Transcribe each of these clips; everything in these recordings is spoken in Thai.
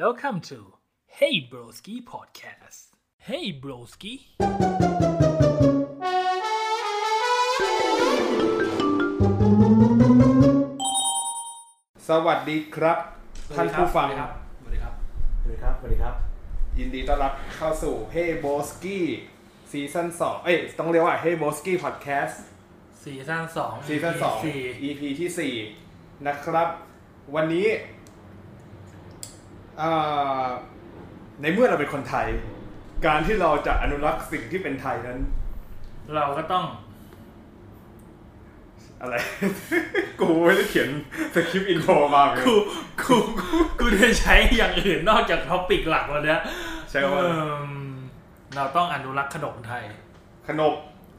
Welcome to Hey Broski Podcast. Hey Broski. สวัสดีครับ ท่านผู้ฟัง สวัสดีครับ สวัสดีครับ สวัสดีครับ ยินดีต้อนรับเข้าสู่ Hey Broski ซีซั่นสองเอ้ย ต้องเรียกว่า Hey Broski Podcast ซีซั่นสองซีซั่นสองสี่ EP ที่สี่นะครับ วันนี้อ่า ในเมื่อเราเป็นคนไทย การที่เราจะอนุรักษ์สิ่งที่เป็นไทยนั้น เราก็ต้อง อะไร กูไม่ได้เขียนสคริปต์ intro มาเลยกูกูกูจะใช้อย่างอื่นนอกจาก topic หลักวันเนี้ยใช่ว่าเอิ่มเราต้องอนุรักษ์ขนมไทย ขนม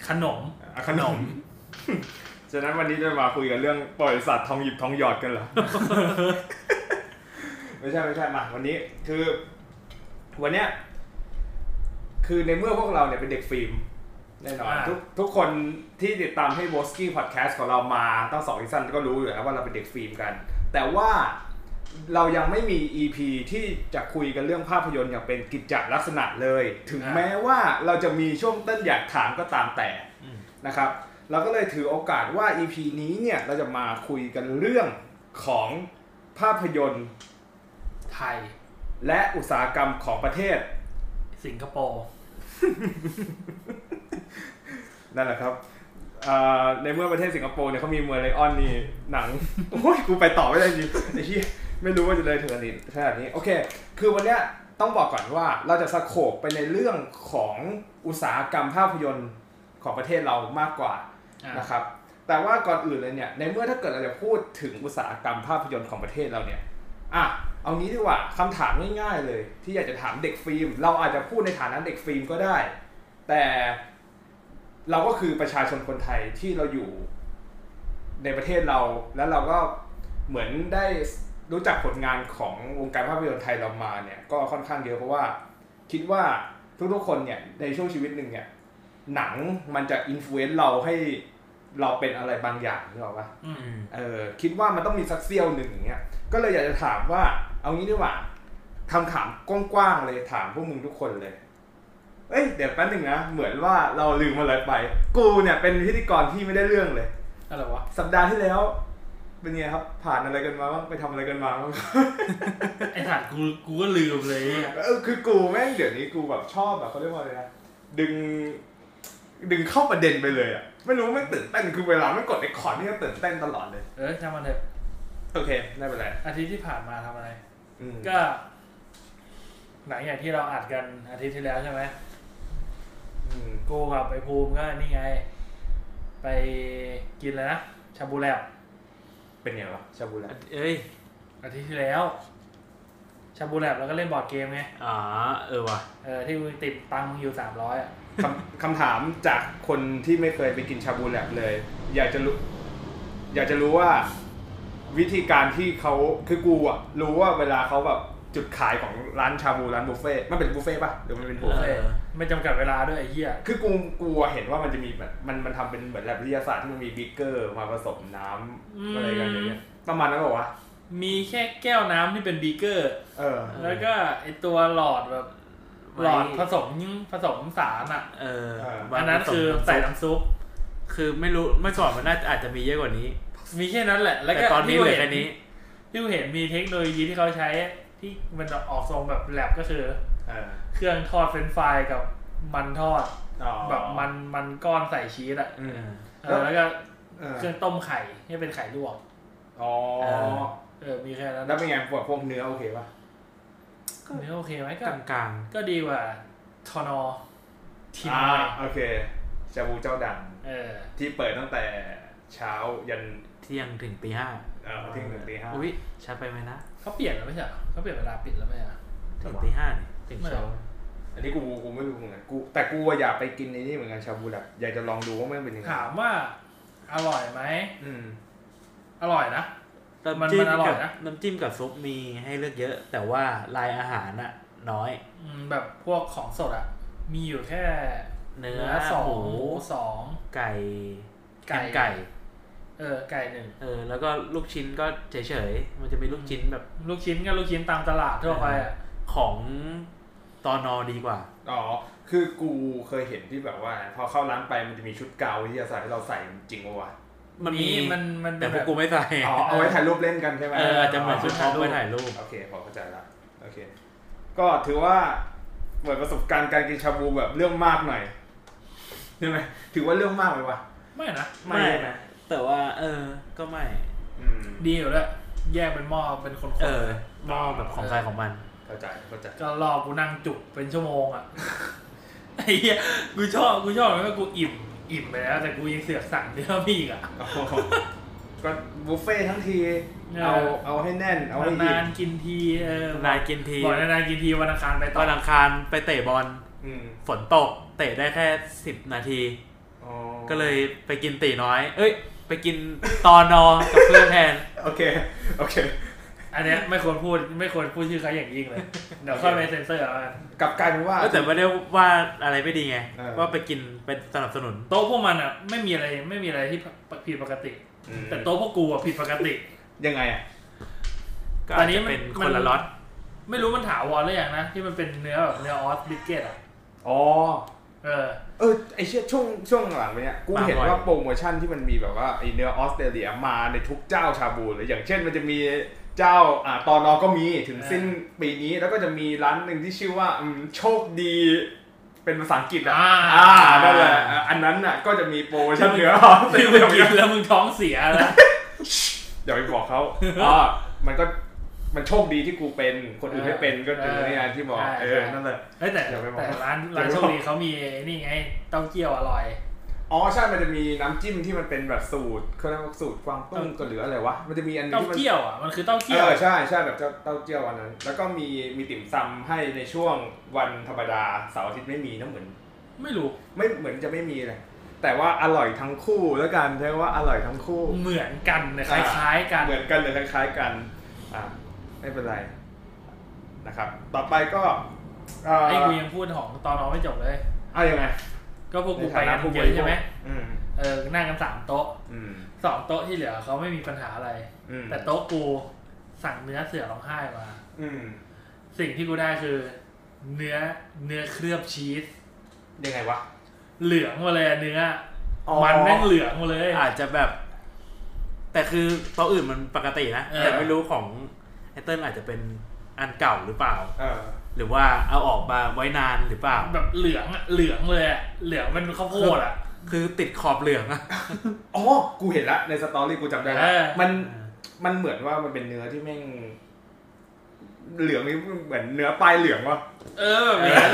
ขนมอะขนมฉะนั้นวันนี้จะมาคุยกันเรื่องปล่อยสัตว์ทองหยิบทองหยอดกันเหรอ ไม่ใช่ไม่ใช่มาวันนี้คือ วันเนี้ยคือในเมื่อพวกเราเนี่ยเป็นเด็กฟิล์มแน่นอนอ่า ทุกทุกคนที่ติดตามให้ w o s k i Podcast ของเรามาตั้งสองซีซั่นก็รู้อยู่แล้วว่าเราเป็นเด็กฟิล์มกัน แต่ว่าเรายังไม่มี EP ที่จะคุยกันเรื่องภาพยนตร์อย่างเป็นกิจจลักษณะเลย ถึงแม้ว่าเราจะมีช่วงต้นอยากถามก็ตามแต่นะครับ เราก็เลยถือโอกาสว่า EP นี้เนี่ยเราจะมาคุยกันเรื่องของภาพยนตร์ ไทย และอุตสาหกรรมของประเทศ สิงคโปร์ นั่นแหละครับอ่าในเมื่อประเทศสิงคโปร์เนี่ยเขามีเมอร์ไลออนนี่หนังโอ้ยกูไปต่อไม่ได้จริงไอ้ที่ไม่รู้ว่าจะเลยถึงขนาดนี้ขนาดนี้โอเค คือวันเนี้ยต้องบอกก่อนว่าเราจะสโคบไปในเรื่องของอุตสาหกรรมภาพยนตร์ของประเทศเรามากกว่าอะนะครับ แต่ว่าก่อนอื่นเลยเนี่ยในเมื่อถ้าเกิดเราจะพูดถึงอุตสาหกรรมภาพยนตร์ของประเทศเราเนี่ยอะ เอางี้ดีกว่าคำถามง่ายๆเลย ที่อยากจะถามเด็กฟิล์ม เราอาจจะพูดในฐานะเด็กฟิล์มก็ได้ แต่เราก็คือประชาชนคนไทยที่เราอยู่ในประเทศเรา แล้วเราก็เหมือนได้รู้จักผลงานของวงการภาพยนตร์ไทยเรามาเนี่ยก็ค่อนข้างเยอะเพราะว่าคิดว่าทุกๆคนเนี่ยในช่วงชีวิตหนึ่งเนี่ยหนังมันจะอิม l u เ n นซ์เราให้เราเป็นอะไรบางอย่างนึกออกปะอืมเออคิดว่ามันต้องมีสักเซี่ยวหนึ่งอย่างเงี้ยก็เลยอยากจะถามว่า เอางี้ดีกว่าคำถามกว้างๆเลยถามพวกมึงทุกคนเลย เอ้ยเดี๋ยวแป๊บหนึงนะ เหมือนว่าเราลืมอะไรไป กูเนี่ยเป็นพิธีกรที่ไม่ได้เรื่องเลย อะไรวะ สัปดาห์ที่แล้ว เป็นไงครับ ผ่านอะไรกันมาบ้างไปทำอะไรกันมาบ้าง ไอ้สัตว์กูกูก็ลืมเลยเนี่ยเออคือกูแม่งเดี๋ยวนี้กูแบบชอบแบบเขาเรียกว่าอะไรนะดึง ดึงเข้าประเด็นไปเลยอะไม่รู้ไม่งตื่นเต้นคือเวลาไม่กดไอ้คอร์ดนี่ก็ตื่นเต้นตลอดเลย เออช่างมันเถอะโอเคไม่เป็นไรอาทิตย์ที่ผ่านมาทำอะไรอืม ก็ หนังอย่างที่เราอัดกันอาทิตย์ที่แล้วใช่ไหมอืมกูกับไอ้ภูมิก็นี่ไง ไปกินเลยนะชาบูแลบเป็นไงวะชาบูระเอ้ยอาทิตย์ที่แล้ว ชาบูแลบแล้วก็เล่นบอร์ดเกมไงอ๋อเออว่ะเออที่มึงติดตังค์มึงอยู่สามร้อยอะคำคำถามจากคนที่ไม่เคยไปกินชาบูแลบเลย อยากจะรู้ อยากจะรู้ว่า วิธีการที่เขาคือกูอะรู้ว่าเวลาเขาแบบจุดขายของร้านชาบูร้านบุฟเฟ่ต์มันเป็นบุฟเฟ่ต์ป่ะหรือมันเป็นบุฟเอเฟ่ต์อไม่จำกัดเวลาด้วยไอ้เหี้ยคือกูกูอะเห็นว่ามันจะมีแบบมันมันทำเป็นเหมือนแล็บวิทยาศาสตร์ที่มันมีบีกเกอร์มาผสมน้ำอะไรกันอย่างเงี้ยประมาณนั้นเปล่าวะมีแค่แก้วน้ำที่เป็นบีกเกอร์ เออ แล้วก็ไอตัวหลอดแบบไว้หลอดผสมผสมสารอะ เออเออวัอันนั้นคือใส่น้ำซุป คือไม่รู้เมื่อก่อนมันน่าจะอาจจะมีเยอะกว่านี้ มีแค่นั้นแหละ แล้วก็แต่ตอนนี้เหลือที่กูแค่นี้ที่กูเห็นมีเทคโนโลยีที่เขาใช้ที่มันออกทรงแบบแลบก็คือเออเครื่องทอดเฟรนช์ฟรายกับมันทอดอ๋อแบบมันมันก้อนใส่ชีสอะอืมเออแล้วก็เออเครื่องต้มไข่ให้เป็นไข่ลวกอ๋อเออเออมีแค่นั้นแล้วเป็นไงพวกพวกเนื้อโอเคป่ะเนื้อโอเคไหมกก็ลางก็ดีกว่าทอนอทีมอ่าไยโอเคชาบูเจ้าดังเออที่เปิดตั้งแต่เช้ายันๆ เที่ยงถึงตีห้าเอ่อถึงหนึ่งตีห้าอุ้ยชัดไปไหมนะเขาเปลี่ยนแล้วไม่ใช่เหรอเขาเปลี่ยนเวลาปิดแล้วไม่ใช่เหรอถึงตีห้านี่ถึงไม่เช้าอันนี้กูกูไม่รู้เหมือนกันกูแต่กูอะอยากไปกินในนี่เหมือนกันชาบูแบบอยากจะลองดูว่ามันเป็นยังไงถามว่าอร่อยไหมอืม อร่อยนะมันน้ำจิ้มันอร่อยกับนะน้ำจิ้มกับซุปมีให้เลือกเยอะ แต่ว่าลายอาหารน่ะน้อย อืมแบบพวกของสดอะมีอยู่แค่ เนื้อสองหมูหมูสองไก่ไก่แฮมไก่ เออไก่หนึ่งเออแล้วก็ลูกชิ้นก็เฉยๆมันจะมีลูกชิ้นแบบลูกชิ้นก็ลูกชิ้นตามตลาดทั่วไปอะของตอนอดีกว่า อ๋อ คือกูเคยเห็นที่แบบว่า พอเข้าร้านไปมันจะมีชุดกาวที่จะใส่ให้เราใส่จริงปะวะมันมีมันมันแต่พวกบบกูไม่ใส่อ๋อเอาไว้ถ่ายรูปเล่นกันใช่ไหมเอออาจจะเหมือนชุดท็อปถ่ายรูปไปถ่ายรูป โอเคพอเข้าใจละโอเค ก็ถือว่าเปิดประสบการณ์การกินชาบูแบบเรื่องมากหน่อยใช่ไหมถือว่าเรื่องมากไหมวะไม่นะไม่ใช่ไหม แต่ว่า เออ ก็ไม่ อืมดีอยู่แล้วแยกเป็นหม้อเป็นคนๆเออหม้อแบบของใครของมัน เข้าใจเข้าใจก็รอกูนั่งจุกเป็นชั่วโมงอะ ไอ้เหี้ยกูชอบกูชอบแล้วก็กูอิ่มอิ่มไปแล้ว แต่กูยังเสือกสั่งเนื้อพี่อีกอะอ๋อก็บุฟเฟ่ต์ทั้งที เออ เอาเอาให้แน่น เอาให้นาอิ่นมๆกินทีเออนานกินทีบอกนานๆกินทีวันอังคารไปต่อวันอังคารไปเตะบอล อืมฝนตก เตะได้แค่สิบนาที อ๋อก็เลยไปกินตีน้อย เอ้ย ไปกินตอนอกับเพื่อนแทน โอเค โอเค อันเนี้ยไม่ควรพูดไม่ควรพูดชื่อเขาอย่างยิ่งเลย เดี๋ยวค่อยไปเซ็นเซอร์เอากันกลับกลายเป็นว่าเออแต่ไม่ได้ว่าอะไรไม่ดีไง เออ ว่าไปกินเป็นสนับสนุน โต๊ะพวกมันอะไม่มีอะไรไม่มีอะไรที่ผิดปกติ อืมแต่โต๊ะพวกกูอะผิดปกติ ยังไงอะ ก็ตออานจนี้จะมันเป็นมัคนนละล็อต ไม่รู้มันถาวรหรือยังนะ ที่มันเป็นเนื้อแบบเนื้อออสบิกเกตอะ อ๋อ เออ เออไอเชี่ยช่วงช่วงหลังเนี่ยกูเห็นว่าโปรโมชั่นที่มันมีแบบว่าไอเนื้อออสเตรเลียมาในทุกเจ้าชาบูเลยอย่างเช่นมันจะมีเจ้าอ่าตอนอก็มีถึงอ่าสิ้นปีนี้แล้วก็จะมีร้านหนึ่งที่ชื่อว่าอืมโชคดีเป็นภาษาอังกฤษอะอ่าอ่านั่นแหละอะอันนั้นน่ะก็จะมีโปรโมชั่นเนื้อออสเตรที่เลีมึยงกินแล้วมึงท้องเสียแล้วอย่าไปบอกเขาอ่ามันก็ มันโชคดีที่กูเป็นคนอื่นไม่เป็นก็คือเนี่ยที่บอกใช่เออนั่นแหละเฮ้ยแต่อย่าไปบอกแต่ร้านอย่าร้านไปบอกโชคดีเขามีนี่ไงเต้าเจี้ยวอร่อยอ๋อใช่มันจะมีน้ำจิ้มที่มันเป็นแบบสูตรเขาเรียกว่าสูตรกวางตุ้งก็หรืออะไรวะมันจะมีอันหนึงเต้าที่มันเจี้ยวอะมันคือเต้าเอเจี้ยวอใช่ใช่แบบเจ้าเต้าเจี้ยวอันนั้น แล้วก็มีมีติ่มซำให้ในช่วงวันธรรมดาเสาร์อาทิตย์ไม่มีนะเหมือน ไม่รู้ไม่เหมือนจะไม่มีเลยแต่ว่าอร่อยทั้งคู่แล้วกันใช่ว่าอร่อยทั้งคู่เหมือนกันนะคอ่าล้ายๆกันเหมือนกันเลยคล้ายๆกันอ่า ไม่เป็นไรนะครับ ต่อไปก็เอ่อไอ้กูยังพูดของตอนน้องไม่จบเลยเอายังไง ก็พวกกูในไปฐานะกันผู้บเยริอะโภคใช่ไหมอืมเออนั่งกันสามโต๊ะอืมสองโต๊ะที่เหลือเขาไม่มีปัญหาอะไรอืมแต่โต๊ะกูสั่งเนื้อเสือร้องไห้มาอืมสิ่งที่กูได้คือ เนื้อเนื้อเคลือบชีสยังไงวะเหลืองมาเลยอะเนื้อออมันแม่งเหลืองมาเลย อาจจะแบบ แต่คือโต๊ะอื่นมันปกตินะเออแต่ไม่รู้ของ ไอเติ้ลอาจจะเป็นอันเก่าหรือเปล่า เออ หรือว่าเอาออกมาไว้นานหรือเปล่า แบบเหลืองอะเหลืองเลยอะเหลืองเป็นข้าวโพดอะคือติดขอบเหลืองอะ อ๋อ กูเห็นละในสตอรี่กูจำได้ละเออ มัน มันเหมือนว่ามันเป็นเนื้อที่แม่ง เหลืองนี่เหมือนเนื้อปลายเหลืองวะเออแบบนั้น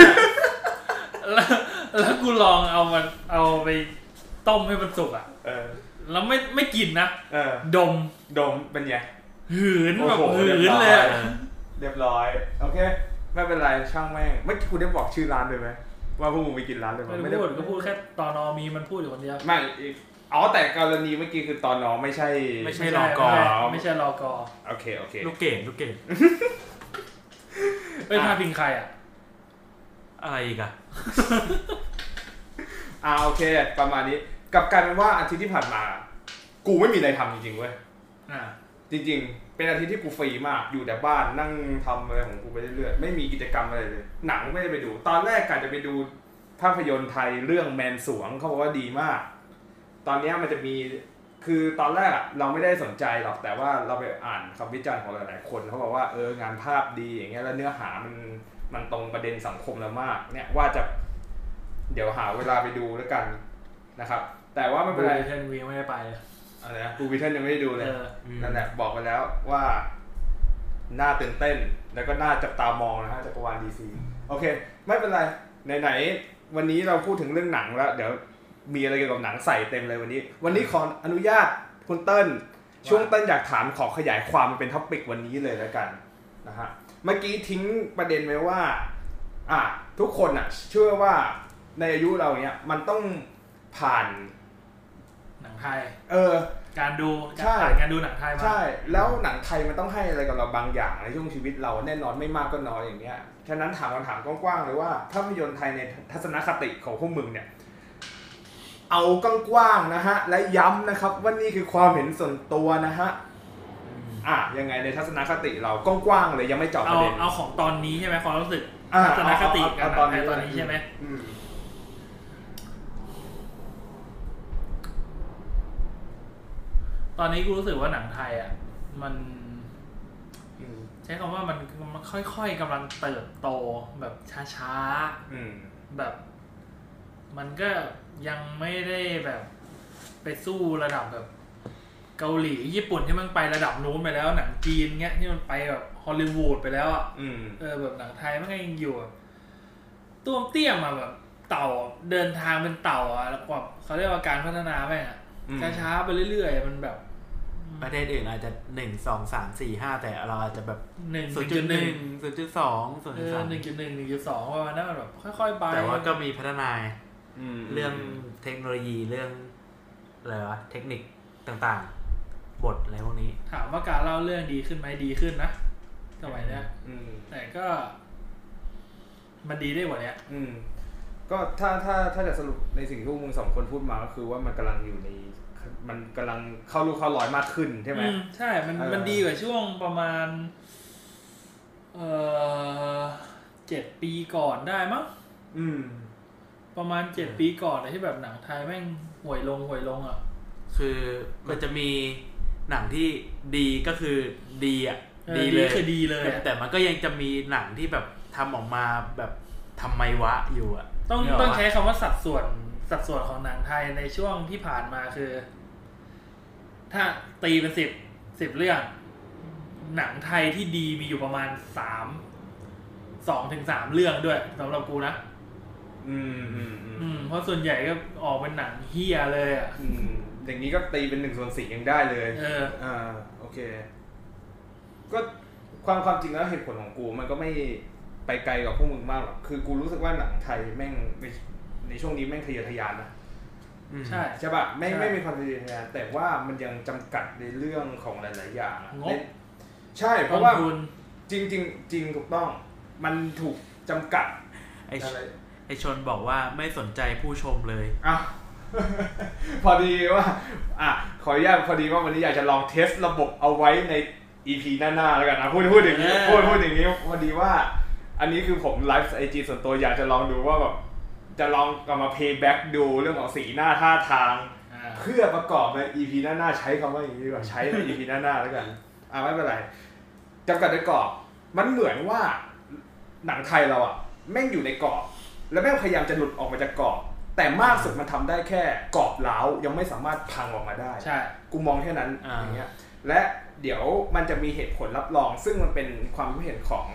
แล้วแล้วกูลองเอามันเอาไปต้มให้มันสุกอะเออ แล้วไม่ไม่กินนะ เออ ดม ดมเป็นไง หืนโอ้แบบโหหืเรียนบร้อย เลยอะเรียบร้อย โอเค ไม่เป็นไรช่างแม่งเมื่อกี้กูได้บอกชื่อร้านเลยไหมว่าพวกมึงไปกินร้านเลยไหมไม่ได้พูดก็พูดแค่ตอนนอมีมันพูดอยู่คนเดียวไม่อีกอ๋อแต่กรณีเมื่อกี้คือตอนน้องไม่ใช่ ไม่ใช่ รอกอ ไม่ใช่ไม่ใช่รอกอโอเคโอเค ลูกเกดลูกเกดเอ้ยพาพิงใครอะอะไรอีกอะอ่าโอเค ประมาณนี้กลับกลายเป็นว่าอาทิตย์ที่ผ่านมา กูไม่มีอะไรทำจริงๆเว้ยอ่า จริง ๆ เป็นอาทิตย์ที่กูฟรีมากอยู่แต่บ้านนั่งทำอะไรของกูไปเรื่อยๆไม่มีกิจกรรมอะไรเลย หนังไม่ได้ไปดู ตอนแรกกะจะไปดูภาพยนตร์ไทยเรื่องแมนสวงเขาบอกว่าดีมาก ตอนเนี้ยมันจะมีคือตอนแรกอะเราไม่ได้สนใจหรอกแต่ว่าเราไปอ่านคำวิจารณ์ของหลายๆคนเขาบอกว่าเอองานภาพดีอย่างเงี้ยแล้วเนื้อหามันมันตรงประเด็นสังคมเรามาก เนี่ยว่าจะเดี๋ยวหาเวลาไปดูแล้วกันนะครับ แต่ว่าไม่เป็นไรเทนวีไม่ได้ไปเลย อะไรนะกูวิเทนยังไม่ได้ดูเลย เออ นั่นแหละบอกไปแล้วว่า น่าตื่นเต้น แล้วก็น่าจับตามองนะฮะจักรวาล DC โอเค ไม่เป็นไรไหนๆวันนี้เราพูดถึงเรื่องหนังแล้ว เดี๋ยวมีอะไรเกี่ยวกับหนังใส่เต็มเลยวันนี้ วันนี้ขออนุญาตคุณเติ้ลช่วงเติ้ลอยากถามขอขยายความเป็น topic วันนี้เลยแล้วกันนะฮะเมื่อกี้ทิ้งประเด็นไว้ว่า อะทุกคนอะ เชื่อว่าในอายุเราเนี้ยมันต้องผ่าน หนังไทย เออ การดูใช่ผ่านการดูหนังไทยมาใช่ แล้วหนังไทยมันต้องให้อะไรกับเราบางอย่างในช่วงชีวิตเราแน่นอนไม่มากก็น้อยอย่างเงี้ยฉะนั้นถามคำถามกว้างๆเลยว่าภาพยนตร์ไทยในทัศนคติของพวกมึงเนี่ย เอากว้างๆนะฮะ และย้ำนะครับว่านี่คือความเห็นส่วนตัวนะฮะอะยังไงในทัศนคติเรากว้างๆเลยยังไม่เจาะปเอาระเด็นเอาของตอนนี้ใช่ไหมความรู้สึกอะทัศนคติเอากัเอานเอาตอนนี้ใช่ไหม อืม ตอนนี้กูรู้สึกว่าหนังไทยอะ มันอืมใช้คำว่ามันมันค่อยๆกำลังเติบโตแบบช้าอืมๆแบบ มันก็ยังไม่ได้แบบไปสู้ระดับแบบเกาหลีญี่ปุ่นที่มันไประดับนู้นไปแล้วหนังจีนเงี้ยที่มันไปแบบฮอลลีวูดไปแล้วอะอืมเออแบบหนังไทยมันก็ยังอยู่แบบต้วมเตี้ยมมาแบบ เต่าเดินทางเป็นเต่าอะแล้วแบบเขาเรียกว่าการพัฒนาแม่งอะอืมช้าๆไปเรื่อยๆ มันแบบ ประเทศอื่นอาจจะหนึ่งสองสามสี่ห้าแต่เราอาจจะแบบหนึ่งศูนย์จุจุดดหหนึ่นึ่งงศูนย์จุดสองศูนย์เอจุดอสามหนึ่งจุดหนึ่งหนึ่งจุดสองประมาณนั้นมันแบบค่อยๆไปแต่ว่าก็มีพัฒนาอืมเรื่องเทคโนโลยีเรื่องอะไรวะเทคนิคต่างๆ บทอะไรพวกนี้ ถามว่าการเล่าเรื่องดีขึ้นไหมดีขึ้นนะสมัยเนี้ยอืมแต่ก็ มันดีได้กว่าเนี้ยอืม ก็ถ้าถ้าถ้าจะสรุปในสิ่งที่พวกมึงสองคนพูดมาก็คือว่ามันกำลังอยู่ใน มันกำลังเข้ารูเข้ารอยมากขึ้นใช่ไหมอืมใช่ มันเออมันดีกว่าช่วงประมาณ เออเจ็ดปีก่อนได้มั้งอืม ประมาณเจ็ดปีก่อนเลยที่แบบหนังไทยแม่งห่วยลงห่วยลงอะ คือมันจะมีหนังที่ดีก็คือดีอะเออดีเลยคือดีเลยแต่อะแต่มันก็ยังจะมีหนังที่แบบทำออกมาแบบทำไมวะอยู่อะ ต้องนึกกต้องปะใช้คำว่าสัดส่วนสัดส่วนของหนังไทยในช่วงที่ผ่านมาคือ ถ้าตีเป็นสิบสิบเรื่อง หนังไทยที่ดีมีอยู่ประมาณสามสองถึงสามเรื่องด้วยสำหรับกูนะอืมอืมอืมอืมเพราะส่วนใหญ่ก็ออกเป็นหนังเฮียเลยอะ อืมอย่างนี้ก็ตีเป็นหนึ่งส่วนสี่ยังได้เลย เออ อ่าโอเค ก็ความความจริงแล้วเหตุผลของกู มันก็ไม่ไปไกลกับพวกมึงมากหรอกคือกูรู้สึกว่าหนังไทยแม่งในในช่วงนี้แม่งทะเยอทะยานนะอืม ใช่ใช่ปะไม่ใช่ไม่มีความทะเยอทะยานแต่ว่ามันยังจำกัดในเรื่องของหลาย ๆ อย่างอะงบในใช่เพราะว่าต้นทุนจริงจริงจริงถูกต้อง มันถูกจำกัดไอชอะไรไอชนบอกว่าไม่สนใจผู้ชมเลยอ้าวพอดีว่า อะขออนุญาตพอดีว่าวันนี้อยากจะลองเทสระบบเอาไว้ใน EP หน้า ๆ แล้วกันนะพูดพูดอย่างนี้เออพูดพูดอย่างนี้พอดีว่า อันนี้คือผมไลฟ์ไอจีส่วนตัวอยากจะลองดูว่าแบบ จะลองกลับมา payback ดูเรื่องของสีหน้าท่าทางอ่าเพื่อประกอบใน EP หน้าๆใช้คำว่าอย่างนี้ดีกว่าใช้ใน EP หน้าๆแล้วกันอ่าไม่เป็นไรจำกัดในกรอบ มันเหมือนว่าหนังไทยเราอะแม่งอยู่ในกรอบ แล้วแม่งพยายามจะหลุดออกมาจากกรอบ แต่มากสุดมันทำได้แค่กรอบเล้าวยังไม่สามารถพังออกมาได้ใช่กูมองแค่นั้นอ่าอย่างเงี้ยและเดี๋ยวมันจะมีเหตุผลรับรอง ซึ่งมันเป็นความคิดเห็นของ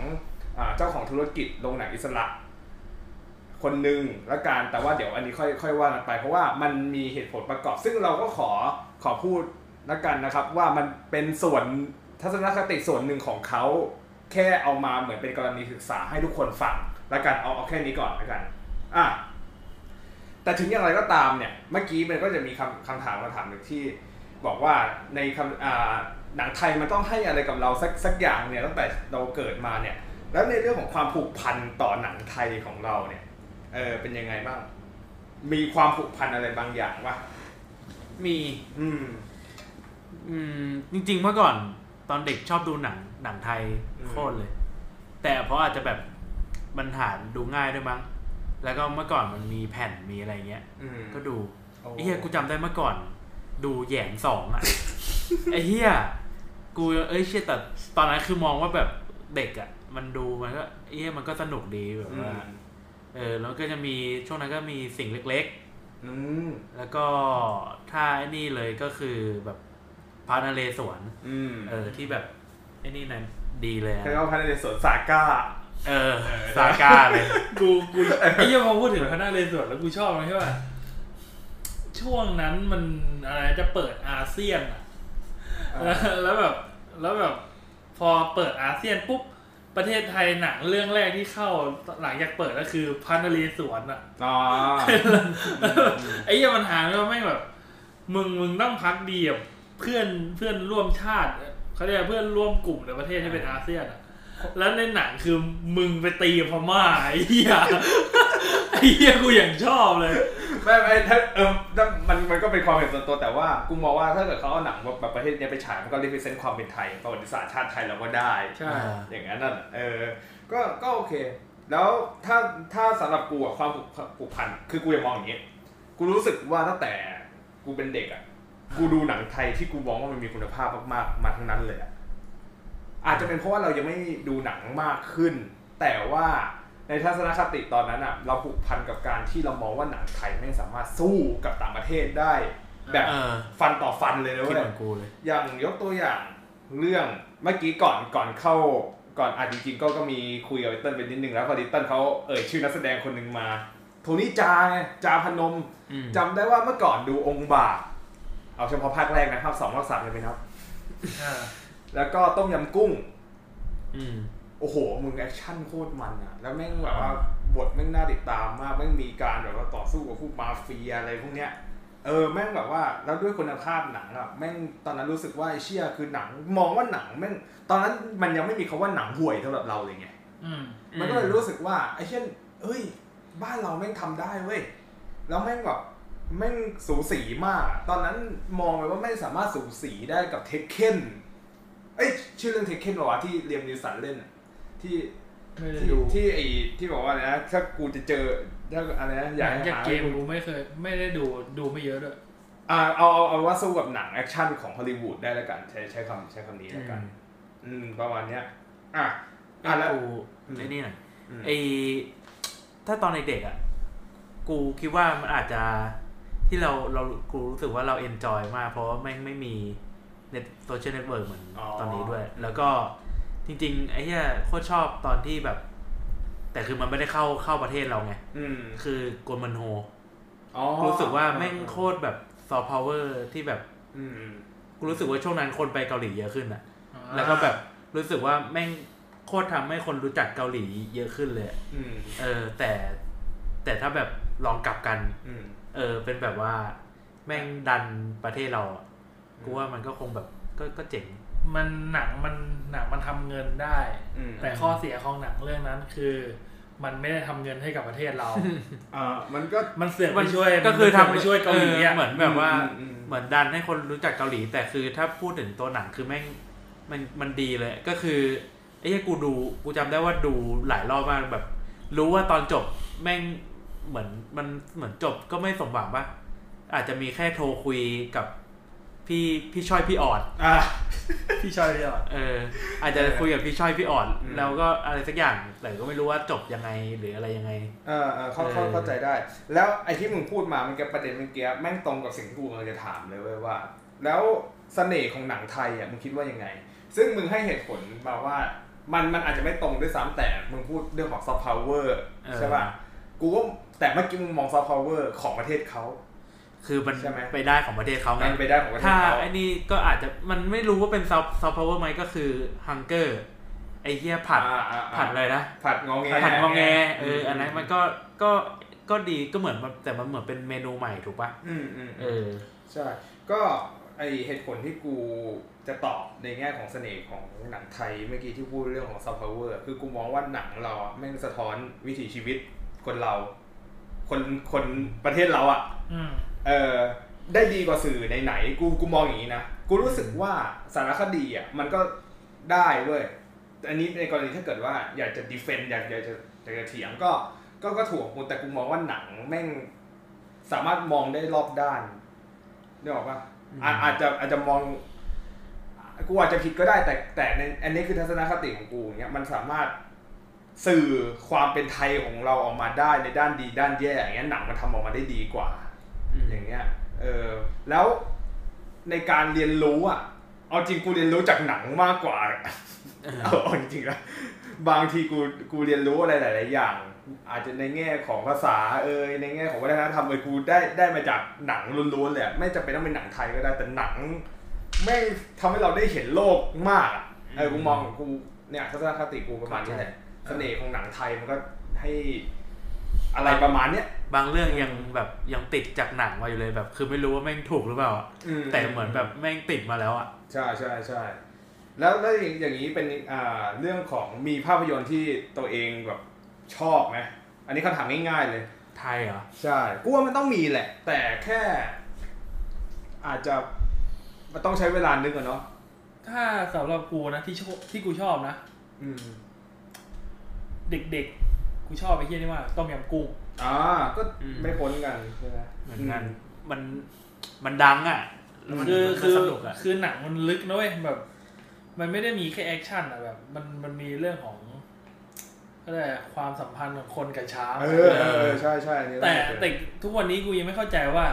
อาเจ้าของธุรกิจโรงหนังอิสระ คนหนึ่งละกันแต่ว่าเดี๋ยวอันนี้ค่อยค่อยว่ากันไป เพราะว่ามันมีเหตุผลประกอบ ซึ่งเราก็ขอขอพูดละกันนะครับ ว่ามันเป็นส่วนทัศนคติส่วนหนึ่งของเขาแค่เอามาเหมือนเป็นกรณีศึกษาให้ทุกคนฟังละกันเอาเอาแค่นี้ก่อนละกันอะแต่ถึงอย่างไรก็ตามเนี่ยเมื่อกี้มันก็จะมีคำคำถามคำถามหนึ่งที่บอกว่าในคำอ่าหนังไทยมันต้องให้อะไรกับเราสักสักอย่างเนี่ยตั้งแต่เราเกิดมาเนี่ยแล้วในเรื่องของความผูกพันต่อหนังไทยของเราเนี่ย เออเป็นยังไงบ้าง มีความผูกพันอะไรบางอย่างวะมี อืม อืม จริง ๆ เมื่อก่อน ตอนเด็กชอบดูหนัง หนังไทยอืม โคตรเลย แต่เพราะอาจจะแบบมันหาดูง่ายด้วยมั้ง แล้วก็เมื่อก่อนมันมีแผ่นมีอะไรเงี้ย อืมก็ดูโอ้ไอ้เฮียกูจำได้เมื่อก่อน ดูแหยงสองอะไอ้เฮียกูเอ้ยเชี่ยแต่ตอนนั้นคือมองว่าแบบเด็กอะมันดูมันก็ไอ้เฮียมันก็สนุกดีแบบอืว่าม เออแล้วก็จะมีช่วงนั้นก็มีสิ่งเล็กอืมๆ แล้วก็ถ้าไอ้นี่เลยก็คือแบบพานาเลสวนอืมเออที่แบบไอ้นี่นั่นดีเลยอะแล้วก็พันในสวนสาก้า เออซาก้าเลย กูกูไอ้เหี้ยังพอพูดถึงพระนาเรศวรแล้วกูชอบมันใช่ป่ะช่วงนั้นมันอะไรจะเปิดอาเซียนอะอ่าแล้วแบบ แล้วแบบ พอเปิดอาเซียนปุ๊บ ประเทศไทยหนังเรื่องแรกที่เข้าหลังจากเปิดก็คือพระนเรศวรอะอ๋อไอ้เหี้ยมันหาไม่ว่าไม่งแบบ มึงมึงต้องภักดีกับเพื่อนเพื่อนร่วมชาติเขาเรียกว่าเพื่อนร่วมกลุ่มในประเทศที่เป็นอาเซียนอะ แล้วในหนังคือมึงไปตีกับพม่าไอ้เหี้ยไอ้เหี้ยกูอย่างชอบเลย ไม่ไม่ถ้าเออถ้ามันมันก็เป็นความเห็นส่วนตัวแต่ว่ากูมองว่าถ้าเกิดเขาเอาหนังแบบประเทศเนี้ยไปฉายมันก็ represent ความเป็นไทยประวัติศาสตร์ชาติไทยเราก็ได้ ใช่ อย่างนั้นน่ะเออ ก็ก็โอเค แล้วถ้าถ้าสำหรับกูอะความผูกผูกพันคือกูจะมองอย่างนี้ กูรู้สึกว่าตั้งแต่กูเป็นเด็กอะกูดูหนังไทยที่กูมองว่ามันมีคุณภาพมากๆมาทั้งนั้นเลยอะ อาจจะเป็นเพราะว่าเรายังไม่ดูหนังมากขึ้น แต่ว่าในทัศนคติตอนนั้นอะเราผูกพันกับการที่เรามองว่าหนังไทยไม่สามารถสู้กับต่างประเทศได้ แบบเออฟันต่อฟันเลยนะคิดเว้เหยมือนกูเลยอย่างยกตัวอย่างเรื่องเมื่อกี้ก่อนก่อนเข้าก่อนอ่านจริงๆก็ก็มีคุยกับไอเติ้ลไปนิดนึงแล้วพอดีเติ้ลเขาเอ่ยชื่อนักแสดงคนหนึ่งมา โทนี่จาไงจาพนมอืมจำได้ว่าเมื่อก่อนดูองค์บากเอาเฉพาะภาคแรกนะภาคสองภาคสามเลยไหมครับอ่า แล้วก็ต้มยำกุ้ง อืม โอ้โห มึงแอคชั่นโคตรมันอะแล้วแม่งแบบว่าบทแม่งน่าติดตามมาก แม่งมีการแบบว่าต่อสู้กับพวกมาเฟียอะไรพวกเนี้ย เออ แม่งแบบว่า แล้วด้วยคุณภาพหนังอะแม่งตอนนั้นรู้สึกว่าไอ้เชี่ยคือหนัง มองว่าหนังแม่ง ตอนนั้นมันยังไม่มีคำว่าหนังห่วยสำหรับเราเลยไง อืม มันก็เลยรู้สึกว่าไอ้เช่น เอ้ย บ้านเราแม่งทำได้เว้ย แล้วแม่งแบบแม่งสูสีมากอะตอนนั้นมองเลยว่าไม่สามารถสูสีได้กับเทคเคน เอ้ยชื่อเรื่องเทคเคนหรอวะที่เรียมนิวสันเล่นอะที่ไม่ได้ที่ดูที่ไอ้ที่บอกว่าอะไรนะถ้ากูจะเจอถ้าอะไรนะอหยาลักงให้จากหาเกมกูไม่เคย ไม่ได้ดูดูไม่เยอะด้วยอ่าเอาเอาเอาว่าสู้กับหนังแอคชั่นของฮอลลีวูดได้แล้วกัน ใช้ใช้คำใช้คำนี้แล้วกัน อืมประมาณเนี้ย อะอะอะแล้ว กูอืม ไอ้นี่หน่อยอืมไอถ้าตอนเด็กๆอะ กูคิดว่ามันอาจจะที่เราเรากูรู้สึกว่าเราเอนจอยมาก เพราะว่าแม่งไม่มี เน็ตโซเชียลเน็ตเวิร์กเหมือนตอนนี้ด้วย แล้วก็จริง ๆ ไอ้เหี้ยโคตรชอบตอนที่แบบ แต่คือมันไม่ได้เข้าเข้าประเทศเราไงอืมคือโกลมันโฮอ๋อรู้สึกว่าแม่งโคตรแบบซอฟต์พาวเวอร์ที่แบบอืมกูรู้สึกว่าช่วงนั้นคนไปเกาหลีเยอะขึ้นอะอ่าแล้วก็แบบรู้สึกว่าแม่งโคตรทำให้คนรู้จักเกาหลีเยอะขึ้นเลยอะอืมเออ แต่แต่ถ้าแบบลองกลับกันอืมเออ เป็นแบบว่า แม่งดันประเทศเราอะ กูว่ามันก็คงแบบก็ก็เจ๋ง มันหนังมันหนังมันทำเงินได้อืมแต่ข้อเสียของหนังเรื่องนั้นคือ มันไม่ได้ทำเงินให้กับประเทศเราอ่ามันก็มันเสือกไปช่วยก็คือมันเสืทำไปช่วยเกาหลีอะเหมือนแบบว่าอืมอืมเหมือนดันให้คนรู้จักเกาหลี แต่คือถ้าพูดถึงตัวหนังคือแม่งมันมันดีเลยก็คือไอ้เหี้ยกูดูกูจำได้ว่าดูหลายรอบมากแบบ รู้ว่าตอนจบแม่งเหมือนมันเหมือนจบก็ไม่สมหวังปะอาจจะมีแค่โทรคุยกับ พี่พี่ช่อยพี่ออดอ่าพี่ชอยเลยอะเออ อาจจะคุยกับพี่ช่อยพี่ออดอืมแล้วก็อะไรสักอย่างแต่ก็ไม่รู้ว่าจบยังไงหรืออะไรยังไงเออเออเข้าเข้าเออเข้าใจได้ แล้วไอ้ที่มึงพูดมามันก็ประเด็นเมื่อกี้แม่งตรงกับสิ่งที่กูกำลังจะถามเลยเว้ยว่า แล้วเสน่ห์ของหนังไทยอะมึงคิดว่ายังไง ซึ่งมึงให้เหตุผลมาว่ามันมันอาจจะไม่ตรงด้วยซ้ำแต่มึงพูดเรื่องของซอฟต์พาวเวอร์เออใช่ป่ะกูก็แต่เมื่อกี้มึงมองซอฟต์พาวเวอร์ของประเทศเขา คือมันใช่ไหมไปได้ของประเทศเขาไงมันไปได้ของประเทศถ้าเขาไอ้นี่ก็อาจจะมันไม่รู้ว่าเป็นซอฟซอฟต์พาวเวอร์ไหมก็คือ Hunger ไอ้เหี้ยผัดอ่าอ่าอ่าผัดอะไรนะผัดงอแงผัดงอแงเอออันนั้นมันก็ก็ก็ดีก็เหมือนมันแต่มันเหมือนเป็นเมนูใหม่ถูกปะอืมอืมเออใช่ก็ไอเหตุผลที่กูจะตอบในแง่ของเสน่ห์ของหนังไทยเมื่อกี้ที่พูดเรื่องของซอฟต์พาวเวอร์คือกูมองว่าหนังเราอะแม่งสะท้อนวิถีชีวิตคนเรา คนคนประเทศเราอะอืม เออได้ดีกว่าสื่อไหนๆกูกูมองอย่างนี้นะ กูรู้สึกว่าสารคดีอะมันก็ได้เว้ยแต่อันนี้ในกรณีถ้าเกิดว่าอยากจะดีเฟนต์อยากอยากจะอยากจะเถียงก็ก็ก็ถูกกูแต่กูมองว่าหนังแม่งสามารถมองได้รอบด้านนึกออกปะอาอาจจะอาจจะมอง กูอาจจะผิดก็ได้แต่แต่ในอันนี้คือทัศนคติของกูอย่างเงี้ยมันสามารถสื่อความเป็นไทยของเราออกมาได้ในด้านดีด้านแย่อย่างเงี้ยหนังมันทำออกมาได้ดีกว่า อืมอย่างเงี้ยเออแล้วในการเรียนรู้อะเอาจริงกูเรียนรู้จากหนังมากกว่าเออเอาเอาจริงๆนะบางทีกูกูเรียนรู้อะไรหลาย ๆ อย่าง อาจจะในแง่ของภาษาเอยในแง่ของวัฒนธรรมเอยกูได้ได้มาจากหนังล้วนๆเลยอะไม่จำเป็นต้องเป็นหนังไทยก็ได้แต่หนังแม่งทำให้เราได้เห็นโลกมากอะเออกูมองของกูเนี่ยทัศนคติกูประมาณนี้แหละเสน่ห์ของหนังไทยมันก็ให้อะไรประมาณเนี้ย บางเรื่องยังแบบยังติดจากหนังมาอยู่เลยแบบ คือไม่รู้ว่าแม่งถูกหรือเปล่าอะอืแต่เหมือนแบบแม่งติดมาแล้วอะใช่ใช่ใช่แล้วแล้วอย่างอย่างนี้เป็นอ่าเรื่องของมีภาพยนตร์ที่ตัวเองแบบชอบไหมอันนี้คำถามง่ายๆเลย ไทยเหรอใช่กูว่ามันต้องมีแหละ แต่แค่ อาจจะมันต้องใช้เวลานึกอะเนาะถ้าสำหรับกูนะที่ชอบที่กูชอบนะ อืม เด็กๆ กูชอบไอ้เหี้ยนี่มากต้มยำกุ้ง อ่าก็อืม ไม่พ้นกันใช่ไหมเหมือนกัน มันมันดังอะแล้วมันคือมันคือสนุกอะ คือหนังมันลึกนะเว้ยแบบ มันไม่ได้มีแค่แอคชั่นอะแบบ มันมันมีเรื่องของก็ได้ความสัมพันธ์ของคนกับช้าง เออเออเออใช่ใช่อันนี้แต่น่าจะแต่ทุกวันนี้กูยังไม่เข้าใจว่า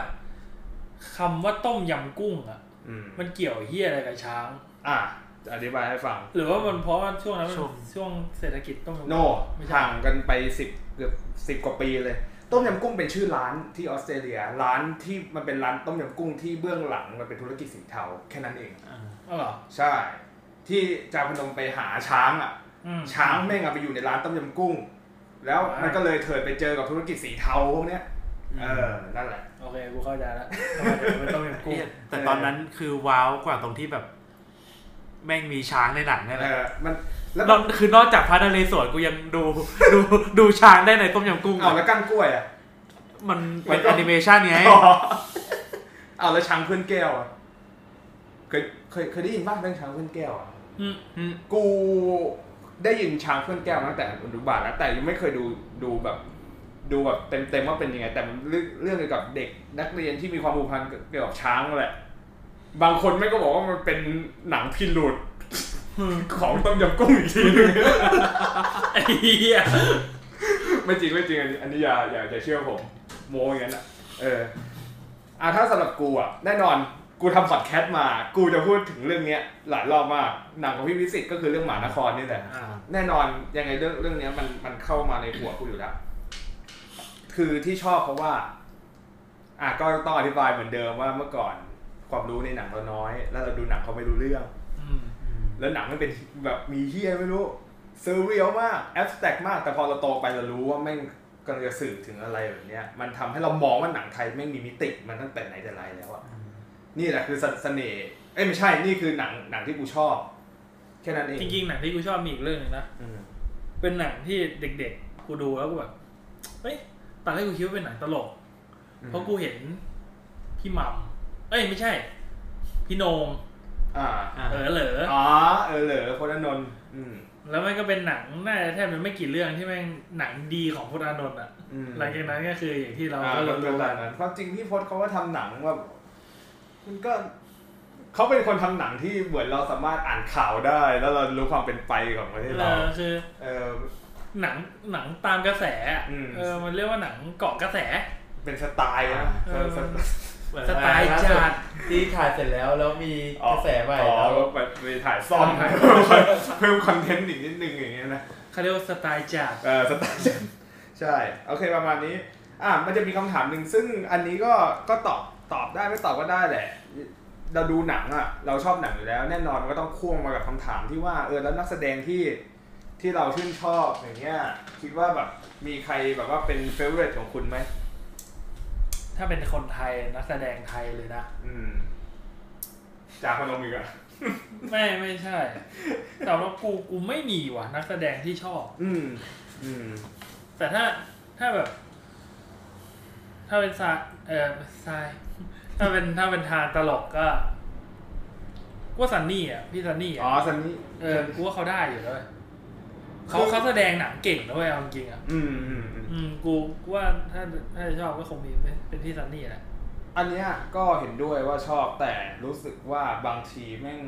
คำว่าต้มยำกุ้งอะ อืมมันเกี่ยวเหี้ยอะไรกับช้าง อะจะอธิบายให้ฟัง หรือว่ามันเพราะว่าช่วงนั้นมันช่วง ช่วงเศรษฐกิจต้มยำกุ้ง no ไม่ใช่ห่างกันไปสิบ เกือบสิบกว่าปีเลย ต้มยำกุ้งเป็นชื่อร้านที่ออสเตรเลีย ร้านที่มันเป็นร้านต้มยำกุ้งที่เบื้องหลังมันเป็นธุรกิจสีเทาแค่นั้นเองอ่าอ๋อเหรอใช่ ที่จาพนมไปหาช้างอะอืมช้างแม่งอะไปอยู่ในร้านต้มยำกุ้ง แล้วอ่ามัมันก็เลยเถิดไปเจอกับธุรกิจสีเทาพวกเนี้ยเออ นั่นแหละ โอเค กูเข้าใจแล้วทำไมถึงเป็นต้มยำกุ้งเหี้ยแต่ตอนนั้นคือว้าวกว่าตรงที่แบบ แม่งมีช้างในหนังนี่แหเอละอมัน แล้วนอกคือนอกจากพระนเรศวรกูยังดูดูดูช้างได้ในต้มยำกุ้งเอาแล้วกั้นกล้วยอะมันเป็นแอนิเมชันไงเอาแล้วช้างเพื่อนแก้วอะเคยเคยเคยได้ยินบ้างเรื่องช้างเพื่อนแก้วอะอืมอืมกูได้ยินช้างเพื่อนแก้วมาตั้งแต่อนุบาลแล้วแต่ยังไม่เคยดูดูแบบดูแบบเต็มเต็มๆว่าเป็นยังไง แต่มันเรื่องเรื่องเกี่ยวกับเด็กนักเรียนที่มีความผูกพันเกี่ยวกับช้างนั่นแหละ บางคนไม่ก็บอกว่ามันเป็นหนังพิลูด ของต้มยำกุ้งอีกทีนึงไอ้เหี้ยไม่จริงไม่จริงอันนี้อันนี้อย่าอย่าอย่าเชื่อผม โมอย่างนั้นอะเอออะถ้าสำหรับกูอะแน่นอนกูทำพอดแคสต์มา กูจะพูดถึงเรื่องเนี้ยหลายรอบมากหนังของพี่วิสิตก็คือเรื่องหมานครนี่แหละอ่า แน่นอนยังไงเรื่องเรื่องเนี้ยมันมันเข้ามาในหัวกูอยู่แล้ว คือที่ชอบเพราะว่า อะก็ต้องอธิบายเหมือนเดิมว่าเมื่อก่อนความรู้ในหนังเราน้อย แล้วเราดูหนังเขาไม่รู้เรื่องอืม แล้วหนังมันเป็นแบบมีเฮียไม่รู้เซอร์เรียลมากแอบสแต็กมาก แต่พอเราโตไปเรารู้ว่าแม่งกำลังจะสื่อถึงอะไรแบบเนี้ย มันทำให้เรามองว่าหนังไทยแม่งมีมิติมันตั้งแต่ไหนแต่ไรแล้วอะนี่แหละคือเสเสน่ห์เอ้ยไม่ใช่นี่คือหนังหนังที่กูชอบ แค่นั้นเองจริงๆหนังที่กูชอบมีอีกเรื่องหนึงนะอืมเป็นหนังที่เด็กๆกูดูแล้วกูแบบเฮ้ยตอนแรกกูคิดว่าเป็นหนังตลก เพราะกูเห็นพี่หมัมเอ้ยไม่ใช่ พี่โหนง อ่าอ่าเออเหลออ๋อเออเหรอพลนนท์อืมแล้วมันก็เป็นหนังน่าจะแทบจะไม่กี่เรื่องที่แม่งหนังดีของพจน์อานนท์อะอืมหลังจากนั้นก็คืออย่างที่เราอ่าก็ก็รู้เป็นๆแบกันบนั้นความจริงพี่พจน์เขาก็ทำหนังว่ามันก็เขาเป็นคนทำหนังที่เหมือนเราสามารถอ่านข่าวได้ แล้วเรารู้ความเป็นไปของประเทศเอเราอคือเออหนังหนังตามกระแสอะอืมเออมันเรียกว่าหนังเกาะกระแส เป็นสไตล์นะเออ สไตล์สไตล์จัดที่ถ่ายเสร็จแล้วแล้วมีกระแสใหม่อ๋อแล้วก็แบบไปถ่ายซ่อมเพิ่มคอนเทนต์อีกนิดนึงอย่างเงี้ยนะเขาเรียกว่าสไตล์จัดเออสไตล์ใช่โอเคประมาณนี้อะมันจะมีคำถามหนึ่งซึ่งอันนี้ก็ก็ตอบตอบได้ไม่ตอบก็ได้แหละ เราดูหนังอะเราชอบหนังอยู่แล้ว แน่นอนมันก็ต้องพ่วงมากับคำถามที่ว่าเออแล้วนักแสดงที่ที่เราชื่นชอบอย่างเงี้ยคิดว่าแบบมีใครแบบว่าเป็น favor ของคุณไหม ถ้าเป็นคนไทยนักแสดงไทยเลยนะ อืมจาพนมอีกอะไม่ไม่ใช่ แต่ว่ากูกูไม่มีว่ะ นักแสดงที่ชอบ อืม อืม แต่ถ้าถ้าแบบ ถ้าเป็นสายเออสายถ้าเป็นถ้าเป็นทางตลกก็กูว่าซันนี่อะ พี่ซันนี่อ๋ออะซันนี่เออกูว่าเขาได้อยู่เลย เขาคือเขาแสดงหนังเก่งนะเว้ยเอาจริงๆอะอืมอืมอืมอืมกูกูว่าถ้าถ้าจะชอบก็คงมีเป็นเป็นพี่ซันนี่แหละอันเนี้ยก็เห็นด้วยว่าชอบแต่รู้สึกว่าบางทีแม่ง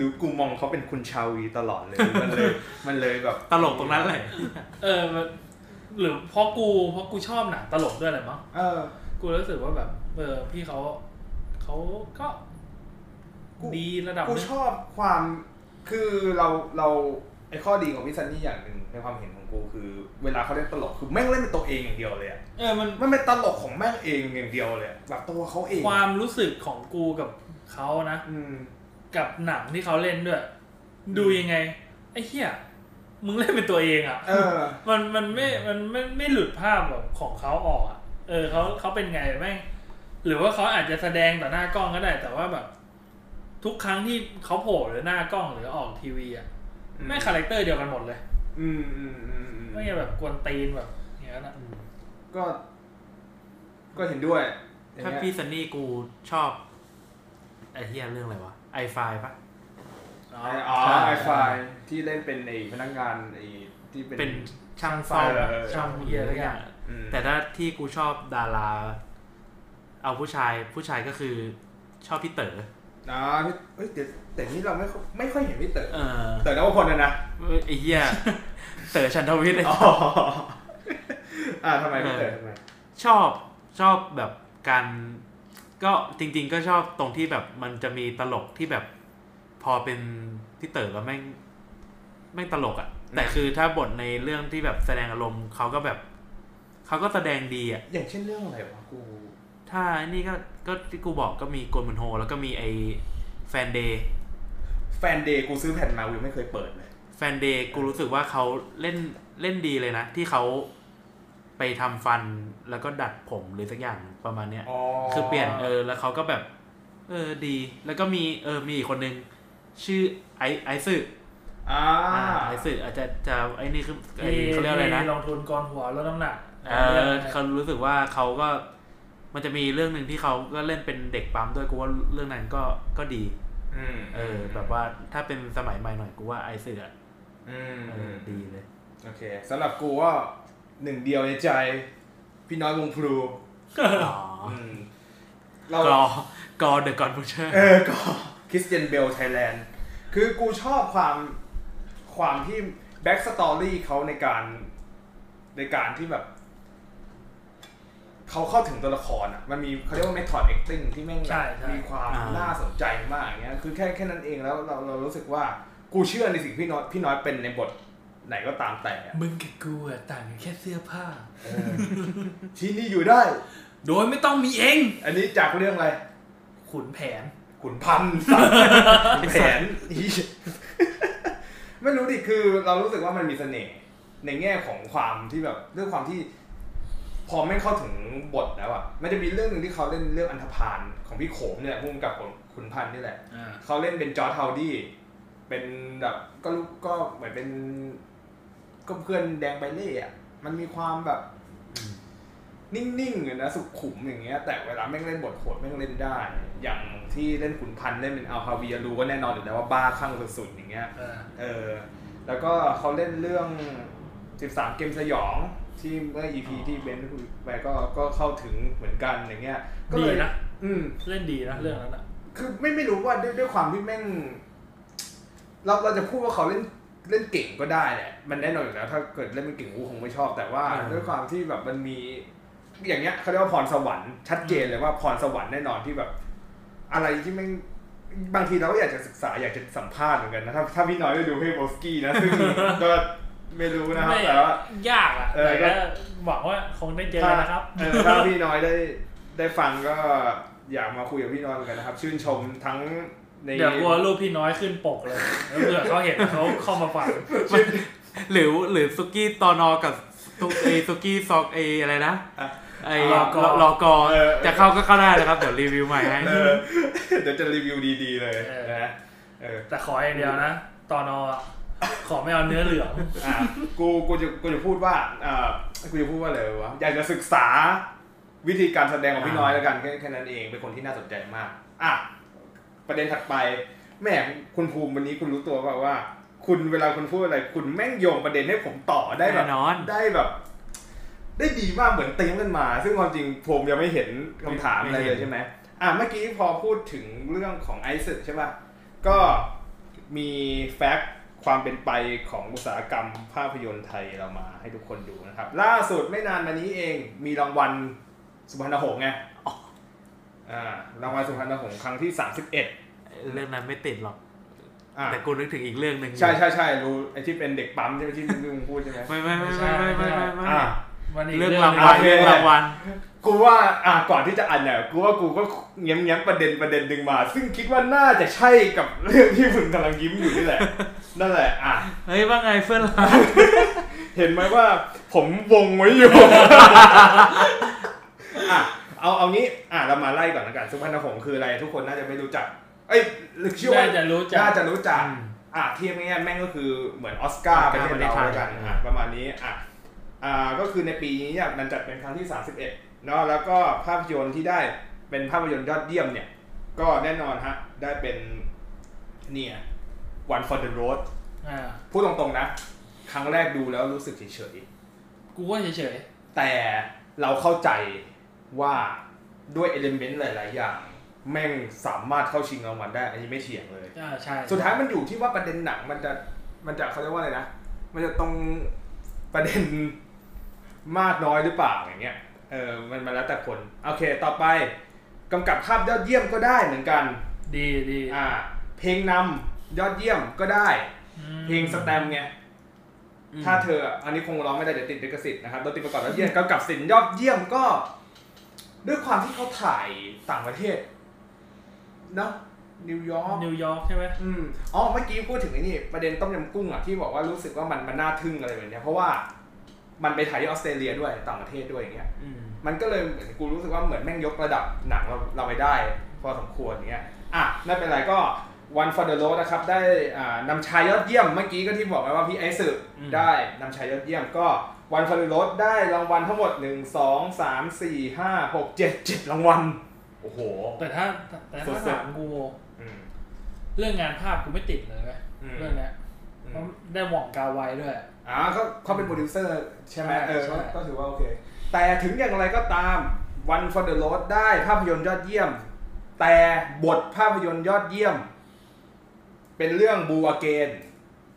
ดูกูมองเขาเป็นคุณชาวีตลอดเลยมันเลย มันเลยแบบตลกตรงนั้นแหละเออมันหรือเพราะกูเพราะกูชอบหนังตลกด้วยแหละมั้งเออ กูรู้สึกว่าแบบ เออพี่เขาเขาก็กูดีระดับหกูนึงชอบความคือเราเรา ไอข้อดีของพี่ซันนี่อย่างหนึ่งในความเห็นของกูคือ เวลาเขาเล่นตลกคือแม่งเล่นเป็นตัวเองอย่างเดียวเลยอะเออมันมันเป็นตลกของแม่งเองอย่างเดียวเลยอะแบบตัวเขาเองความรู้สึกของกูกับเขานะอืมกับหนังที่เขาเล่นด้วย ดูยังไงไอ้เหี้ยมึงเล่นเป็นตัวเองอะเออ มันมันไม่มันไม่ไม่หลุดภาพแบบของเขาออกอะเออเขาเขาเป็นไงแม่งหรือว่าเขาอาจจะแสดงต่อหน้ากล้องก็ได้ แต่ว่าแบบ ทุกครั้งที่เขาโผล่หรือหน้ากล้องหรือออกทีวีอะ แม่งคาแรคเตอร์เดียวกันหมดเลย อืมอืมอืมอืมไม่ใช่แบบกวนตีนแบบอย่างนั้นอะก็ ก็เห็นด้วยอย่งถ้าเงี้ยพี่ซันนี่กูชอบ ไอ้เฮียเรื่องอะไรวะ I Fine ปะไอ้อ๋อใช่ I Fine ที่เล่นเป็นไอ้พนักงานไอ้ที่เป็น เป็นช่างไฟซ่อมเออ ช่างเฮียอะไรอย่างอืมแต่ถ้าที่กูชอบดารา เอาผู้ชายผู้ชายก็คือชอบพี่เต๋ออ่าพี่เอ้ยแต่ แต่นี่เราไม่ค่อยไม่ค่อยเห็นพี่เต๋อเออเต๋อนวพลนะนะไอ้เหี้ยเต๋อชันทวิทย์เลยอ๋ออ่าทำไมพี่เต๋อทำไมชอบชอบแบบการก็จริง ๆ ก็ชอบตรงที่แบบมันจะมีตลกที่แบบพอเป็นพี่เต๋อแล้วแม่งแม่งตลกอะ่ะ แต่คือถ้าบทในเรื่องที่แบบแสดงอารมณ์เขาก็แบบเขาก็แสดงดีอะ่ะ อย่างเช่นเรื่องอะไรวะกู ถ้านี่ก็ก็ที่กูบอกก็มีกวนมึนโฮ แล้วก็มีไอ้แฟนเดย์ แฟนเดย์กูซื้อแผ่นมาเว้ยไม่เคยเปิดเลย แฟนเดย์กูรู้สึกว่าเขาเล่นเล่นดีเลยนะ ที่เขาไปทำฟันแล้วก็ดัดผมหรือสักอย่างประมาณเนี้ยอ๋อคือเปลี่ยนเออแล้วเขาก็แบบ เออดี แล้วก็มีเออมีอีกคนนึง ชื่อไอไอซึอ่าอ่าไอซึอาจจะจะไอนี่คือไอเขาเรียกอะไรนะที่ลงทุนก่อนหัวลดน้ำหนักเออเขารู้สึกว่าเขาก็มันจะมีเรื่องหนึ่งที่เขาก็เล่นเป็นเด็กปั๊มด้วยกูว่าเรื่องนั้นก็ก็ดีอืม เออ แบบว่าถ้าเป็นสมัยใหม่หน่อยกูว่าไอซึอะอืมเออดีเลย โอเคสำหรับกูว่าหนึ่งเดียวในใจ พี่น้อยวงพรูอ๋ออืมเรา Gorr Gorr the God Butcher เออก็คริสเตียนเบลไทยแลนด์คือกูชอบความความที่ backstory เขาในการในการที่แบบ เขาเข้าถึงตัวละครอะมันมีเขาเรียกว่า method acting ที่แม่งแบบใช่ใช่ มีความอ่า น่าสนใจมากอย่างเงี้ยคือแค่แค่นั้นเองแล้วเราเรารู้สึกว่ากูเชื่อในสิ่งพี่น้อยพี่น้อยเป็นในบทไหนก็ตามแต่อะมึงกับกูอะต่างกันแค่เสื้อผ้า เออที่นี่อยู่ได้ โดยไม่ต้องมีเอง อันนี้จากเรื่องอะไร ขุนแผน ขุนพันธ์สัตว์ขุนแผนอีไม่รู้ดิคือเรารู้สึกว่ามันมีเสน่ห์ในแง่ของความที่แบบเรื่องความที่ พอไม่เข้าถึงบทแล้วอะมันจะมีเรื่องหนึ่งที่เขาเล่นเรื่องอันธพาลของพี่โขมเนี่ยผู้กำกับของขุนพันธ์นี่แหละอ่าเขาเล่นเป็นจ๊อดเฮาดี้เป็นแบบก็รู้ก็เหมือนเป็นก็เพื่อนแดงไบเล่อะมันมีความแบบนิ่งๆอะนะสุขุมอย่างเงี้ย แต่เวลาแม่งเล่นบทโหดแม่งเล่นได้ อย่างที่เล่นขุนพันธ์เล่นเป็นอัลฮาวียะลูก็แน่นอนอยู่แล้วว่าบ้าคลั่งสุดๆอย่างเงี้ยเออเออแล้วก็เขาเล่นเรื่อง 13 เกมสยอง ที่เมื่อ EP ที่เบนซ์คุยไปก็ก็เข้าถึงเหมือนกันอย่างเงี้ยก็ดีเลยนะอืมเล่นดีนะเรื่องนั้นอะคือไม่ไม่รู้ว่าด้วยด้วยความที่แม่งเราเราจะพูดว่าเขาเล่นเล่นเก่งก็ได้แหละมันแน่นอนอยู่แล้ว ถ้าเกิดเล่นไม่เก่งกูคงไม่ชอบ แต่ว่าอ่าด้วยความที่แบบมันมี อย่างเงี้ยเขาเรียกว่าพรสวรรค์ชัดเจนเลยว่าพรสวรรค์แน่นอนที่แบบ อะไรที่แม่งบางทีเราก็อยากจะศึกษาอยากจะสัมภาษณ์เหมือนกันนะถ้าถ้าพี่น้อยได้ดูเฮโบสกี้นะซึ่งก็ ไม่รู้นะครับไม่แต่ว่า ยากอะเออแต่ก็หวังว่าคงได้เจอกันนะครับ เออถ้าพี่น้อยได้ได้ฟังก็อยากมาคุยกับพี่น้อยเหมือนกันนะครับ ชื่นชมทั้งใน เดี๋ยวกลัวรูปพี่น้อยขึ้นปกเลยแล้วเผื่อเขาเห็นเขาเข้ามาฟัง หรือหรือซุกี้ตอนอกับซุไอซุกี้ซอกไออะไรนะอะไอรอกอ รอกอเออ จะเข้าก็เข้าได้นะครับ เดี๋ยวรีวิวใหม่ให้ เออเดี๋ยวจะรีวิวดีๆเลยเออนะเออแต่ขออย่างเดียวนะตอนอ ขอไม่เอาเนื้อเหลืองอะกูกูจะกูจะพูดว่าอ่ากูจะพูดว่าอะไรวะอยากจะศึกษาวิธีการแสดงของพี่น้อยแล้วกันแค่แค่นั้นเองเป็นคนที่น่าสนใจมาก อะประเด็นถัดไปแม่คุณภูมิวันนี้คุณรู้ตัวเปล่าว่า คุณเวลาคุณพูดอะไร คุณแม่งโยงประเด็นให้ผมต่อได้แบบแน่นอนได้แบบ ได้ดีมากเหมือนเตรียมกันมา ซึ่งความจริงผมยังไม่เห็นคำถามอะไรเลยใช่ไหมอะเมื่อกี้พอพูดถึงเรื่องของไอซ์ใช่ป่ะก็มีแฟกต์ ความเป็นไปของอุตสาหกรรมภาพยนตร์ไทยเรามาให้ทุกคนดูนะครับ ล่าสุดไม่นานมานี้เองมีรางวัลสุพรรณหงษ์ไงอ่ารางวัลสุพรรณหงษ์ครั้งที่ 31 เรื่องนั้นไม่ติดหรอกแต่กูนึกถึงอีกเรื่องหนึ่งใช่ใช่ใช่รู้ไอ้ที่เป็นเด็กปั๊มใช่ไหมที่มึงพูดใช่ไหมไม่ไม่ไม่ไม่ไม่ไม่ไม่เรื่องรางวัลเรื่องรางวัล กูว่าอะก่อนที่จะอ่านเนี่ยกูว่ากูก็เงี้ยมเงี้ยมประเด็นประเด็นดึงมา ซึ่งคิดว่าน่าจะใช่กับเรื่องที่มึงกำลังยิ้มอยู่นี่แหละนั่นแหละอะเฮ้ยว่าไงเพื่อนรักเห็นไหมว่า ผมวงไว้อยู่อะเอาเอางี้อะเรามาไล่ก่อนละกันสุพรรณหงส์คืออะไร ทุกคนน่าจะไม่รู้จัก เอ้ยหรือเชื่อว่าน่าจะรู้จักน่าจะรู้จักอืมอะเทียบง่ายๆแม่งก็คือเหมือนออสการ์อปอระสเทการ์ศเราประเทศไทยแล้วกันอืมอะประมาณนี้อะอ่าก็คือในปีนี้เนี่ยมันจัดเป็นครั้งที่ 31 เนาะแล้วก็ภาพยนตร์ที่ได้เป็นภาพยนตร์ยอดเยี่ยมเนี่ย ก็แน่นอนฮะ ได้เป็นเนี่ย One for the Road อ่าพูดตรงๆนะ ครั้งแรกดูแล้วรู้สึกเฉยกูก็เฉยๆ แต่เราเข้าใจว่าด้วยเอลิเมนต์หลาย ๆ อย่าง แม่งสามารถเข้าชิงรางวัลได้ อันนี้ไม่เถียงเลยๆอ่าใช่ สุดท้ายมันอยู่ที่ว่าประเด็นหนังมันจะมันจะเขาเรียกว่าอะไรนะ มันจะตรงประเด็นมากน้อยหรือเปล่าอย่างเงี้ย เออมันมาแล้วแต่คนโอเคต่อไปกำกับภาพยอดเยี่ยมก็ได้เหมือนกัน ดีดีอ่า เพลงนำยอดเยี่ยมก็ได้อืมเพลงสแตมป์ไงถ้าเธออันนี้คงร้องไม่ได้เดี๋ยวติดลิขสิทธิ์นะครับดนตรีประกอบยอดเยี่ยมกำกับศิลป์ยอดเยี่ยมก็ ด้วยความที่เขาถ่ายต่างประเทศเนาะนิวยอร์กนิวยอร์กใช่ไหมอืมอ๋อเมื่อกี้พูดถึงไอ้นี่ประเด็นต้มยำกุ้งอะที่บอกว่ารู้สึกว่ามันมันน่าทึ่งอะไรแบบเนี้ยเพราะว่า มันไปถ่ายที่ออสเตรเลียด้วยต่างประเทศด้วยอย่างเงี้ยอืมมันก็เลยเหมือนกูรู้สึกว่าเหมือนแม่งยกระดับหนังเราเราไปได้ พอสมควรอย่างเงี้ยอะไม่เป็นไรก็ One for the Road นะครับได้อ่านำชายยอดเยี่ยมเมื่อกี้ก็ที่บอกไปว่าพี่ไอซ์ซึได้นำชายยอดเยี่ยมก็ One for the Road ได้รางวัลทั้งหมด 1 2 3 4 5 6 7 7 รางวัลโอ้โห แต่ถ้าแต่ถ้าสุดๆถามกูอืมเรื่องงานภาพกูไม่ติดเลยเว้ยอืมเรื่องเนี้ยเพราะได้หว่องกาไวด้วย อ่าเขาเขาเป็นโปรดิวเซอร์ใช่ไหมใช่เออใช่ก็ก็ถือว่าโอเค แต่ถึงอย่างไรก็ตาม One for the Road ได้ภาพยนตร์ยอดเยี่ยม แต่บทภาพยนตร์ยอดเยี่ยม เป็นเรื่องบูอเกน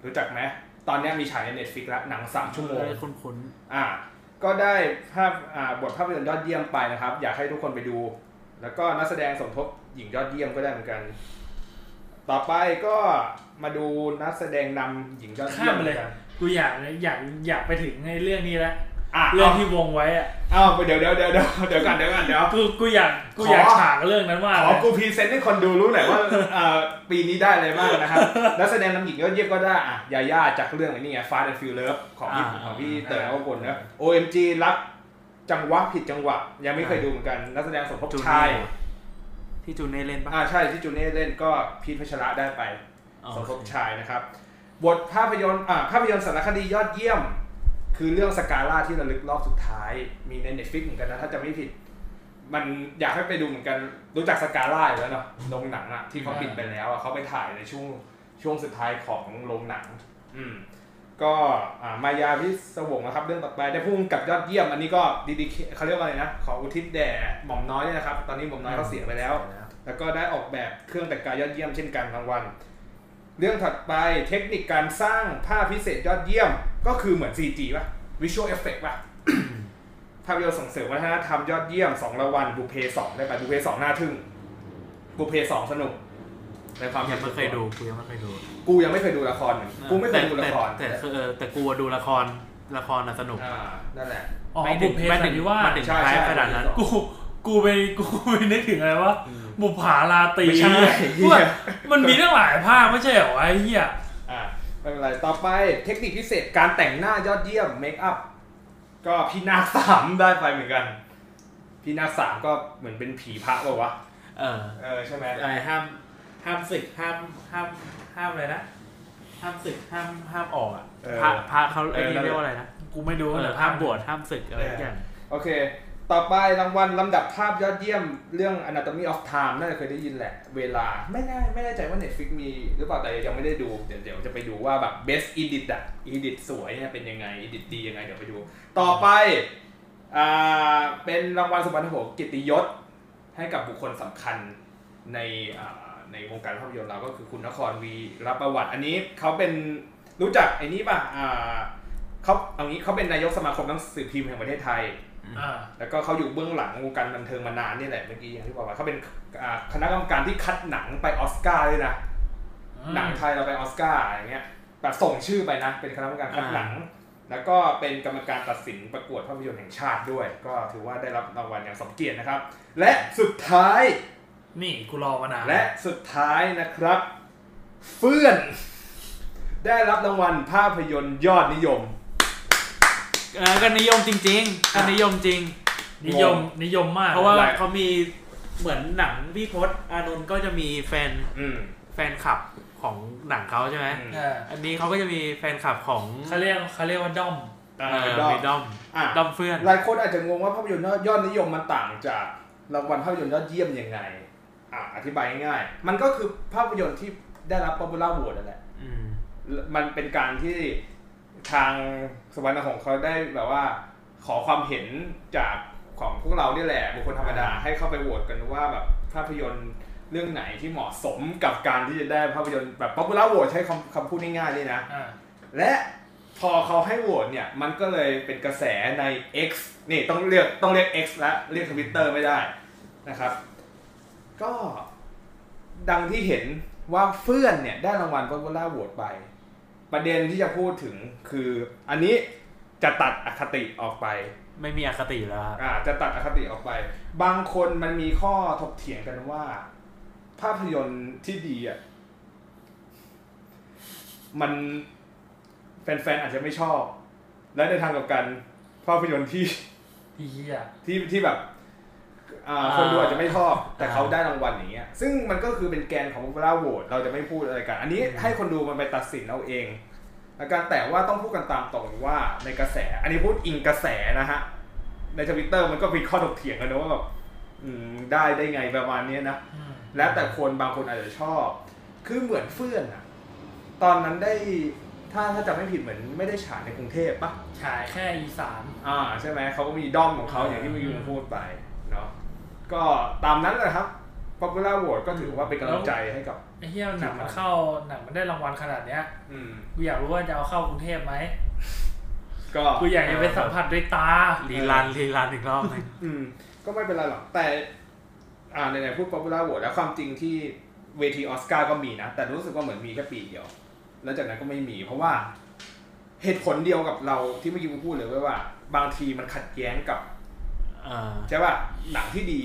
รู้จักไหมตอนเนี้ยมีฉายใน Netflix แล้วหนังสามชั่วโมงเออคุ้นอ่า ก็ได้ภาพอ่าบทภาพยนตร์ยอดเยี่ยมไปนะครับ อยากให้ทุกคนไปดู แล้วก็นักแสดงสมทบหญิงยอดเยี่ยมก็ได้เหมือนกัน ต่อไปก็มาดูนักแสดงนำหญิงยอดเยี่ยมข้ามไปเลยหมือน กันกูอยากอยากอยากไปถึงในเรื่องนี้แล้วอะเรื่องเอาที่วงไว้อะอ้าวเดี๋ยวเดี๋ยวเดี๋ยวเดี๋ยวเดี๋ยวก่อนเดี๋ยวก่อนเดี๋ยวกูกูอยากกูขออยากฉากเรื่องนั้นมากขอเลยกูพรีเซนต์ให้คนดูรู้หน่อยว่าเอ่อปีนี้ได้อะไรบ้างนะครับนักแสดงนำหญิงยอดเยี่ยมก็ได้อะยาย่าจากเรื่องไอ้นี่ไง Fast and Furious ของพี่ของพี่เต๋อเอาบนนะ OMG รักจังหวะผิดจังหวะ ยังไม่เคยดูเหมือนกันนักแสดงสมทบๆจูชายเน่ที่จูเน่เล่นปะอ่าใช่ที่จูเน่เล่นก็พีทพัชระได้ไปอ๋อสมทบชายนะครับ บทภาพยนตร์อ่าภาพยนตร์สารคดียอดเยี่ยม คือเรื่องสกาล่าที่ระลึกรอบสุดท้าย มีใน Netflix เหมือนกันนะ ถ้าจะไม่ผิด มันอยากให้ไปดูเหมือนกันรู้จักสกาล่าอยู่แล้วเนาะโรงหนังอะที่เขาปิดไปแล้วอะเขาไปถ่ายในช่วงช่วงสุดท้ายของโรงหนัง อืมก็อ่ามายาพิศวงนะครับเรื่องต่อไปได้พุ่งกับยอดเยี่ยม อันนี้ก็ดีๆเขาเรียกว่าอะไรนะ ขออุทิศแด่หม่อมน้อยด้วยนะครับ ตอนนี้หม่อมน้อยเขาเสียไปแล้ว แล้วก็ได้ออกแบบเครื่องแต่งกายยอดเยี่ยมเช่นกันรางวัล เรื่องถัดไปเทคนิคการสร้างภาพพิเศษยอดเยี่ยม ก็คือเหมือน CG ป่ะ Visual Effect ป่ะ ภาพยนตร์ส่งเสริมวัฒนธรรมยอดเยี่ยมสองรางวัลบุพเพสองได้ไปบุพเพสองน่าทึ่ง บุพเพสองสนุกในความยังไม่เคยดูกูยังไม่เคยดู กูยังไม่เคยดูละครเหมือนกูไม่เคยดูละครแต่แต่แต่เออแต่กูอะดูละครละครน่ะสนุกอ่านั่นแหละอ๋อไม่บุถึพงเพไม่สัถึนงนิวาสมันถึงใช่ท้ายใช่ขนาดนั้นบุพเพสองกู กูไปกูไปนึกถึงอะไรวะบุปผาลาตรีไม่ใช่กูแบบมันมีตั้งหลายภาคไม่ใช่เหรอไอ้เหี้ยอ่าไม่เป็นไร ต่อไปเทคนิคพิเศษการแต่งหน้ายอดเยี่ยมเมคอัพก็พี่นาคสามได้ไปเหมือนกัน พี่นาคสามก็เหมือนเป็นผีพระเปล่าวะเออเออใช่ไหมอะไรห้ามห้ามศึกห้ามห้ามห้ามอะไรนะห้ามศึกห้ามห้ามออกอะเออพระพระเขาไอ้เออนั่นี่นแหละเรียกว่าอะไรนะกูไม่ดูเอเลอยห้ามบวชห้ามศึกอะไรทุกอย่างโอเค ต่อไปรางวัลลำดับภาพยอดเยี่ยมเรื่อง Anatomy of Time น่าจะเคยได้ยินแหละ เวลาไม่แน่ไม่แน่ใจว่า Netflix มีหรือเปล่าแต่ยังไม่ได้ดู เดี๋ยวเดี๋ยวจะไปดูว่าแบบ best edit อะ edit สวยเนี่ยเป็นยังไง edit ดียังไง เดี๋ยวไปดู ต่อไปอ่าเป็นรางวัลสมบัติโหกิติยศ ให้กับบุคคลสำคัญในอ่าในวงการภาพยนตร์เราก็คือคุณนครวีรับประวัติ อันนี้เขาเป็นรู้จักไอ้นี้ป่ะอ่าเขาเอางี้เขาเป็นนายกสมาคมหนังสือพิมพ์แห่งประเทศไทย แล้วก็เขาอยู่เบื้องหลังวงการบันเทิงมานานนี่แหละเมื่อกี้อย่างที่บอกว่าเขาเป็นอ่าคณะกรรมการที่คัดหนังไปออสการ์ด้วยนะหนังไทยเราไปออสการ์อย่างเงี้ยแบบส่งชื่อไปนะ เป็นคณะกรรมการคัดหนัง แล้วก็เป็นกรรมการตัดสินประกวดภาพยนตร์แห่งชาติด้วย ก็ถือว่าได้รับรางวัลอย่างสมเกียรตินะครับ และสุดท้ายนี่กูรอมานานและสุดท้ายนะครับ เฟื่อน ได้รับรางวัลภาพยนตร์ยอดนิยม เออก็นิยมจริงๆก็นิยมจริง นิยมนิยมมากเพราะว่าหลายเขามีเหมือนหนังพี่พศอานนท์ก็จะมีแฟนอืม แฟนคลับของหนังเขาใช่ไหมอืมเอออันนี้เขาก็จะมีแฟนคลับของเขาเรียกเขาเรียกว่าด้อมอ่าเออเป็นด้อมีมด้อมอะด้อมเฟื่อน หลายคนอาจจะงงว่าภาพยนตร์ยอดนิยมมันต่างจากรางวัลภาพยนตร์ยอดเยี่ยมยังไงอะอธิบายง่ายๆมันก็คือภาพยนตร์ที่ได้รับ popular vote นั่นแหละ อืม มันเป็นการที่ ทางสวรรค์ของเขาได้แบบว่า ขอความเห็นจากของพวกเราเนี่ยแหละบุคคลธรรมดาให้เข้าไปโหวตกันว่าแบบภาพยนตร์เรื่องไหนที่เหมาะสมกับการที่จะได้ภาพยนตร์แบบ popular vote ใช้คำคำพูดง่ายๆเลยนะอ่าและพอเขาให้โหวตเนี่ยมันก็เลยเป็นกระแสใน X นี่ต้องเรียกต้องเรียก X แล้วเรียกทวิตเตอร์ไม่ได้นะครับ ก็ดังที่เห็นว่าเฟื่อนเนี่ยได้รางวัล Popular Vote ไป ประเด็นที่จะพูดถึงคืออันนี้จะตัดอคติออกไป ไม่มีอคติแล้วครับอ่าจะตัดอคติออกไป บางคนมันมีข้อถกเถียงกันว่า ภาพยนตร์ที่ดีอะมันแฟนๆอาจจะไม่ชอบ และในทางกลับกันภาพยนตร์ที่ที่เหี้ยที่ที่แบบอ่า คนดูอาจจะไม่ชอบ แต่เขาได้รางวัลอย่างเงี้ย ซึ่งมันก็คือเป็นแกนของ popular vote เราจะไม่พูดอะไรกัน อันนี้ให้คนดูมันไปตัดสินเอาเองแล้วกันแต่ว่าต้องพูดกันตามตรงว่าในกระแส อันนี้พูดอิงกระแสนะฮะ ในทวิตเตอร์มันก็มีข้อถกเถียงกันนะว่าแบบอืมได้ได้ไงประมาณเนี้ยนะอืมแล้วแต่คนบางคนอาจจะชอบ คือเหมือนเฟื่อนอะตอนนั้นได้ถ้าถ้าจำไม่ผิดเหมือนไม่ได้ฉายในกรุงเทพปะฉายแค่อีสานอ่าใช่ไหมเขาก็มีด้อมของเขาอย่างที่เมื่อกี้ผมพูดไปเนาะ ก็ตามนั้นแหละครับ popular vote ก็ถือว่าเป็นกำลังใจให้กับไอ้เหี้ยหนังมันเข้าหนังมันได้รางวัลขนาดเนี้ยอืมกูอยากรู้ว่าจะเอาเข้ากรุงเทพไหมก็กูอยากจะไปสัมผัสด้วยตารีลันรีลันอีกรอบหนึงอืมก็ไม่เป็นไรหรอกแต่ อ่าไหนๆพูด popular vote แล้วความจริงที่เวทีออสการ์ก็มีนะ แต่รู้สึกว่าเหมือนมีแค่ปีเดียว แล้วจากนั้นก็ไม่มี เพราะว่าเหตุผลเดียวกับเราที่เมื่อกี้กูพูดเลยว่าว่าบางทีมันขัดแย้งกับเออ ใช่ป่ะหนังที่ดี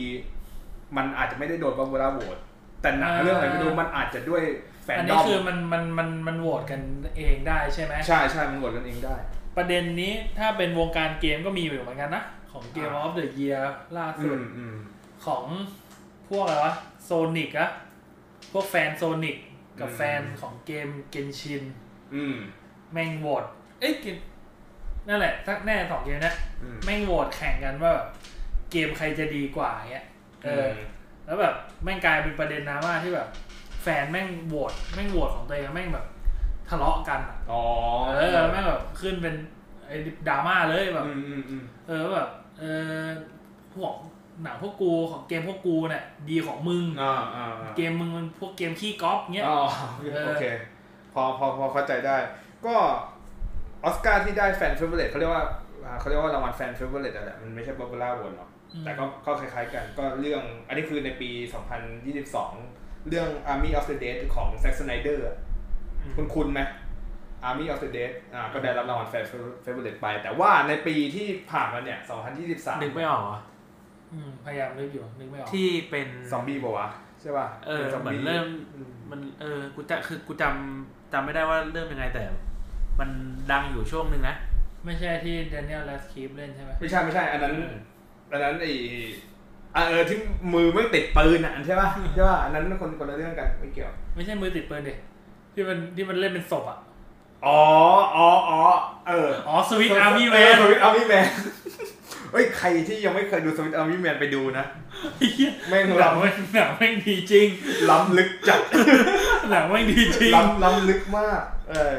มันอาจจะไม่ได้โดน popular vote แต่หนังอ่าเรื่องอะไรไม่รู้มันอาจจะด้วยแฟนอันดนี้อมคือมันมันมันมันโหวตกันเองได้ใช่ไหมใช่ใช่มันโหวตกันเองได้ ประเด็นนี้ถ้าเป็นวงการเกมก็มีอยู่เหมือนกันนะ ของ Game อ่า of the Year ล่าอืสุดมอืมของพวกอะไรวะโซนิกอะพวกแฟนโซนิกกับอืมแฟนของเกมเกนชินอืมแม่งโหวตเอ้ยเกมนั่นแหละทักแน่สองเกมเนี้ยอืมแม่งโหวตแข่งกันว่าแบบ เกมใครจะดีกว่าเงี้ยเอออ แล้วแบบแม่งกลายเป็นประเด็นดราม่าที่แบบ แฟนแม่งโหวตแม่งโหวตของตัวเองแม่งแบบ ทะเลาะกันอะอ๋อเออแม่งแบบขึ้นเป็นไอ้ดราม่าเลยแบบ อืมอืมอืมเออแบบเออพวกหนังพวกกูของเกมพวกกูเนี่ยดีของมึง อ่าอ่าอ่าเกมมึงมันพวกเกมขี้ก๊อปเงี้ย อ๋อเออโอเค พอพอพอเข้าใจได้ ก็ออสการ์ที่ได้ fan favorite เขาเรียกว่าอ่า เขาเรียกว่ารางวัล fan favorite นั่นแหละมันไม่ใช่ popular vote หรอกอืมแต่ก็ก็คล้ายๆกันก็เรื่องอันนี้คือในปี 2022 เรื่อง Army of the Dead ของ Zack Snyder อะคุ้นคุ้นไหม Army of the Dead อ่าก็ได้รับรางวัล fan favorite ไป แต่ว่าในปีที่ผ่านมาเนี่ย 2023นึกไม่ออกเหรออืมพยายามนึกอยู่นึกไม่ออกที่เป็นซอมบี้ป่าวะใช่ป่ะเออป็ซเหมือนบี้เริ่มอืมมันเออกูจะคือกูจำจำไม่ได้ว่าเริ่มยังไงแต่ มันดังอยู่ช่วงหนึ่งนะ ไม่ใช่ที่ Daniel Radcliffe เล่นใช่ไหมไม่ใช่ไม่ใช่ อันนั้น อันนั้นไออะเออที่มือไม่ติดปืนอะใช่ป่ะใช่ป่ะอันนั้นคนคนละเรื่องกันไม่เกี่ยว ไม่ใช่มือติดปืนดิที่มันที่มันเล่นเป็นศพอะอ๋ออ๋ออ๋อเอออ๋อสวิตอาร์มี่แมนสวิตอาร์มี่แมนเฮ้ยใครที่ยังไม่เคยดูสวิตอาร์มี่แมนไปดูนะแม่งหนังล้ำแม่งหนังแม่งดีจริงล้ำลึกจัดหนังแม่งดีจริงล้ำล้ำลึกมาก เออ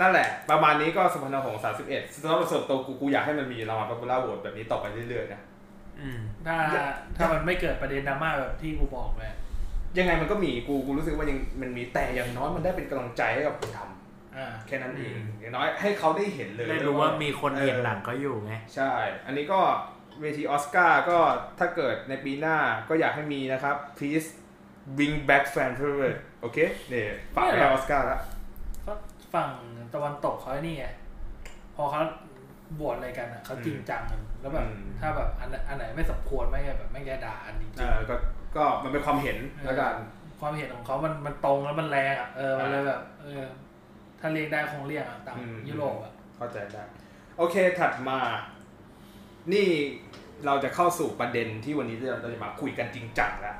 นั่นแหละ ประมาณนี้ก็สมพันธ์ของสามสิบเอ็ดสำหรับส่วนตัวกูกูอยากให้มันมีรางวัล popular vote แบบนี้ต่อไปเรื่อยๆนะอืมถ้าถ้ามันไม่เกิดประเด็นดราม่าแบบที่กูบอกไปยังไงมันก็มีกูกูรู้สึกว่ายังมันมีแต่อย่างน้อยมันได้เป็นกำลังใจให้กับคนทำอ่าแค่นั้นเองอืมอย่างน้อยให้เขาได้เห็นเลยได้รู้ว่ามีคนเห็นหนังก็อยู่ไงใช่ อันนี้ก็เวทีออสการ์ก็ถ้าเกิดในปีหน้าก็อยากให้มีนะครับ please bring back fan favorite โอเคเนี่ยฝากไปให้ออสการ์แล้วฝั่ง ตะวันตกเขาไอ้นี่ไงพอเขาบวชอะไรกันอะเขาจริงจังกันแล้วแบบอืม ถ้าแบบอันอันไหนไม่สมควรไม่งแบบไม่งแกด่าอันจริงเออก็ก็มันเป็นความเห็นแล้วกันๆความเห็นของเขามันมันตรงแล้วมันแรงอะ เออ มันอ่าเลยแบบ เออ ถ้าเรียกได้คงเรียกอะตามอืม ยุโรปอะ เข้าใจได้ โอเคถัดมา นี่เราจะเข้าสู่ประเด็นที่วันนี้เราจะมาคุยกันจริงจังแล้ว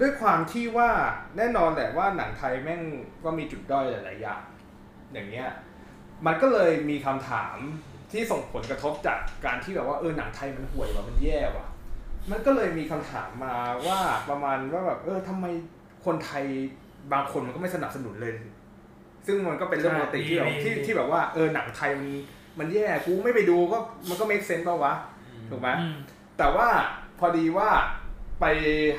ด้วยความที่ว่าแน่นอนแหละว่าหนังไทยแม่งก็มีจุดด้อยหลาย ๆ อย่าง อย่างเงี้ยมันก็เลยมีคำถามที่ส่งผลกระทบจากการที่แบบว่าเออหนังไทยมันห่วยว่ะมันแย่ว่ะ มันก็เลยมีคำถามมาว่าประมาณว่าแบบเออทำไมคนไทยบางคนมันก็ไม่สนับสนุนเลย ซึ่งมันก็เป็นเรื่องปกติที่แบบที่ที่แบบว่าเออหนังไทยมันมันแย่กูไม่ไปดูก็มันก็เมคเซนต์ป่าวะถูกไหมอืมแต่ว่าพอดีว่า ไป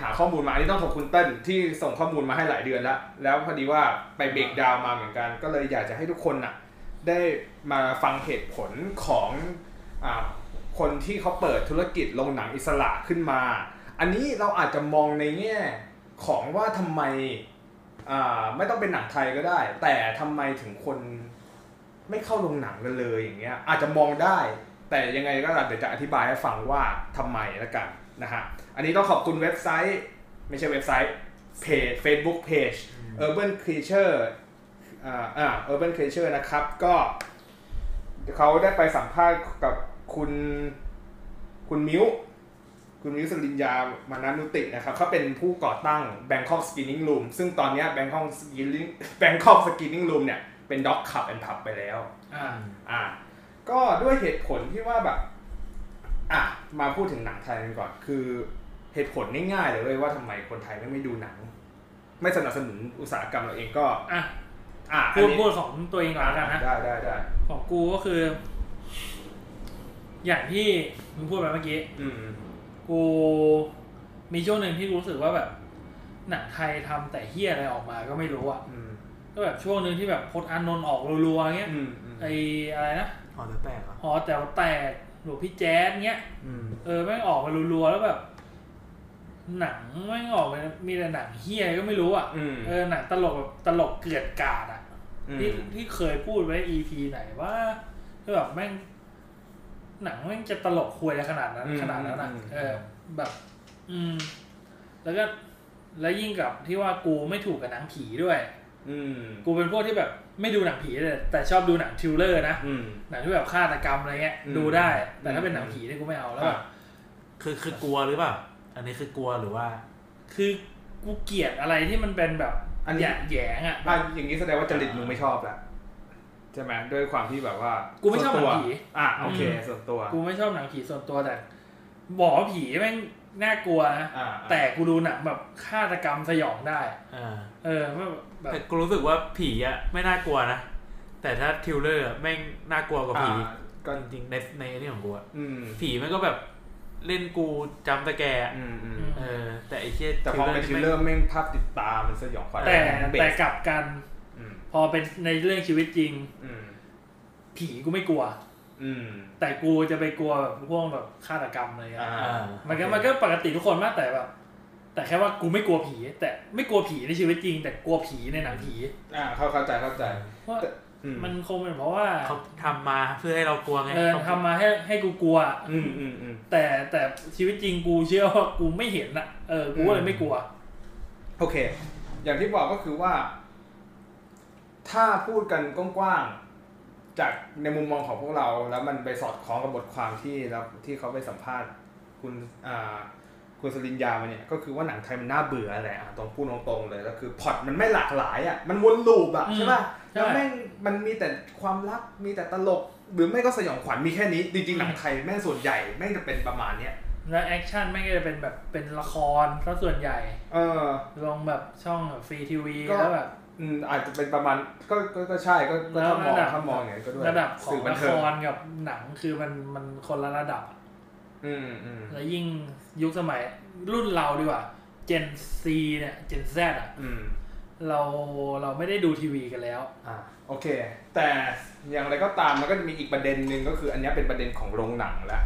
หาข้อมูลมาอันนี้ต้องขอบคุณเต้นที่ส่งข้อมูลมาให้หลายเดือนแล้ว แล้วพอดีว่าไปเบรกดาวมาเหมือนกัน ก็เลยอยากจะให้ทุกคนน่ะได้มาฟังเหตุผลของอาคนที่เขาเปิดธุรกิจโรงหนังอิสระขึ้นมา อันนี้เราอาจจะมองในแง่ของว่าทำไมอ่าไม่ต้องเป็นหนังไทยก็ได้ แต่ทำไมถึงคนไม่เข้าโรงหนังกันเลยอย่างเงี้ยอาจจะมองได้ แต่ยังไงก็เดี๋ยวจะอธิบายให้ฟังว่าทำไมล้วกัน นะฮะอันนี้ต้องขอบคุณเว็บไซต์ ไม่ใช่เว็บไซต์เพจ Facebook Page Urban Creature อ่าอ่า Urban Creature นะครับ ก็เขาได้ไปสัมภาษณ์กับคุณคุณมิ้ว คุณมิ้วสลินยามานานุตินะครับเขาเป็นผู้ก่อตั้ง Bangkok Screening Room ซึ่งตอนเนี้ย Bangkok Screening Bangkok Screening Room เนี่ยเป็น Dog Club and Pub ไปแล้ว อ่า อ่า ก็ด้วยเหตุผลที่ว่าแบบ อะมาพูดถึงหนังไทยกันก่อน คือเหตุผลง่ายๆเลยเว้ยว่าทำไมคนไทยไม่ไม่ดูหนัง ไม่สนับสนุนอุตสาหกรรมเราเองก็อะอะพูดอันนี้พูดของตัวเองก่อนแล้วกันนะได้ได้ได้ของกูก็คือ อย่างที่มึงพูดไปเมื่อกี้อืมกูมีช่วงหนึ่งที่รู้สึกว่าแบบหนังไทยทำแต่เฮี้ยอะไรออกมาก็ไม่รู้อะอืมก็แบบช่วงหนึ่งที่แบบพจน์อานนท์ออกรัวๆเงี้ยอืมอืมไออะไรนะหอจะแตกเหรอหอแต่ว่าแตก หลวงพี่แจ๊ดเงี้ยอืมเออแม่งออกมารัวๆแล้วแบบ หนังแม่งออกมามีแต่หนังเฮี้ยก็ไม่รู้อะอืมเออหนังตลกแบบตลกเกลียดกราดอะอืมที่ที่เคยพูดไว้ EP ไหนว่าคือแบบแม่ง หนังแม่งจะตลกคุยอะไรขนาดนั้น ขนาดนั้นอะเออ แบบ อืม แล้วก็แล้วยิ่งกับที่ว่ากูไม่ถูกกับหนังผีด้วย อืม กูเป็นพวกที่แบบ ไม่ดูหนังผีเลยแต่ชอบดูหนัง thriller นะอืมหนังที่แบบฆาตกรรมอะไรเงี้ยอืมดูได้ แต่ถ้าเป็นหนังผีเนี่ยกูไม่เอาแล้วแบบคือคือกลัวหรือเปล่าอันนี้คือกลัวหรือว่า คือกูเกลียดอะไรที่มันเป็นแบบอันนี้แยะแหยงอะอะอย่างนี้แสดงว่าจริตมึงไม่ชอบแหละใช่ไหมด้วยความที่แบบว่า กูไม่ชอบหนังผีส่วนตัวอะโอเคอืมส่วนตัว กูไม่ชอบหนังผีส่วนตัวแต่บอกว่าผีแม่งน่ากลัวนะอ่าแต่กูดูหนังแบบฆาตกรรมสยองได้ อ่า เออแบบแบบแต่กูรู้สึกว่าผีอะไม่น่ากลัวนะ แต่ถ้าทิวเลอร์อะแม่งน่ากลัวกว่าผีอ่าก็จริงๆในในนี่ของกูอะอืมผีมันก็แบบเล่นกู jump scare อะอืมอืมเออ แต่ไอ้เชี่ยแต่พอเป็น thriller แม่งภาพติดตามันสยองขวัญแต่เบสแต่กลับกันอืมพอเป็นในเรื่องชีวิตจริงอืมผีกูไม่กลัวอืมแต่กูจะไปกลัวแบบพวกแบบฆาตกรรมอะไรเงี้ยอ่าอ่ามันก็มันก็ปกติทุกคนมากแต่แบบ แต่แค่ว่ากูไม่กลัวผี แต่ไม่กลัวผีในชีวิตจริง แต่กลัวผีในหนังผี อ่าเข้าเข้าใจเข้าใจเพราะอืมมันคงเป็นเพราะว่าเขาทำมาเพื่อให้เรากลัวไงเออเขาทำมาให้ให้กูกลัว อืมอืมอืมแต่แต่ชีวิตจริงกูเชื่อว่ากูไม่เห็นอะเออกูก็เลยไม่กลัว โอเค อย่างที่บอกก็คือว่า ถ้าพูดกันกว้างๆจากในมุมมองของพวกเรา แล้วมันไปสอดคล้องกับบทความที่แล้วที่เขาไปสัมภาษณ์ คุณอ่า คุณสลินยามาเนี่ยก็คือว่าหนังไทยมันน่าเบื่อแหละอะตรงพูดตรงๆเลยแล้วคือพล็อตมันไม่หลากหลายอะมันวนลูปอะอืมใช่ป่ะใช่แล้วแม่งมันมีแต่ความรักมีแต่ตลก หรือไม่ก็สยองขวัญมีแค่นี้ จริงๆหนังไทยแม่งส่วนใหญ่แม่งจะเป็นประมาณเนี้ยแล้วแอคชั่นไม่งก็จะเป็นแบบเป็นละครซะส่วนใหญ่ เออ ลงแบบช่องแบบฟรีทีวีก็แล้วแบบอืมอาจจะเป็นประมาณก็ก็ก็ใช่ก็ก็แล้วถ้ามองระดับถ้ามองอย่างนั้นก็ด้วยระดับของสื่อบันละเทิคงรกับหนังคือมันมันคนละระดับอะอืมอืม แล้วยิ่งยุคสมัยรุ่นเราดีกว่า Gen C เนี่ย Gen Z อะอืมเราเราไม่ได้ดูทีวีกันแล้ว อ่าโอเค แต่อย่างไรก็ตามมันก็จะมีอีกประเด็นหนึ่งก็คือ อันเนี้ยเป็นประเด็นของโรงหนังแล้ว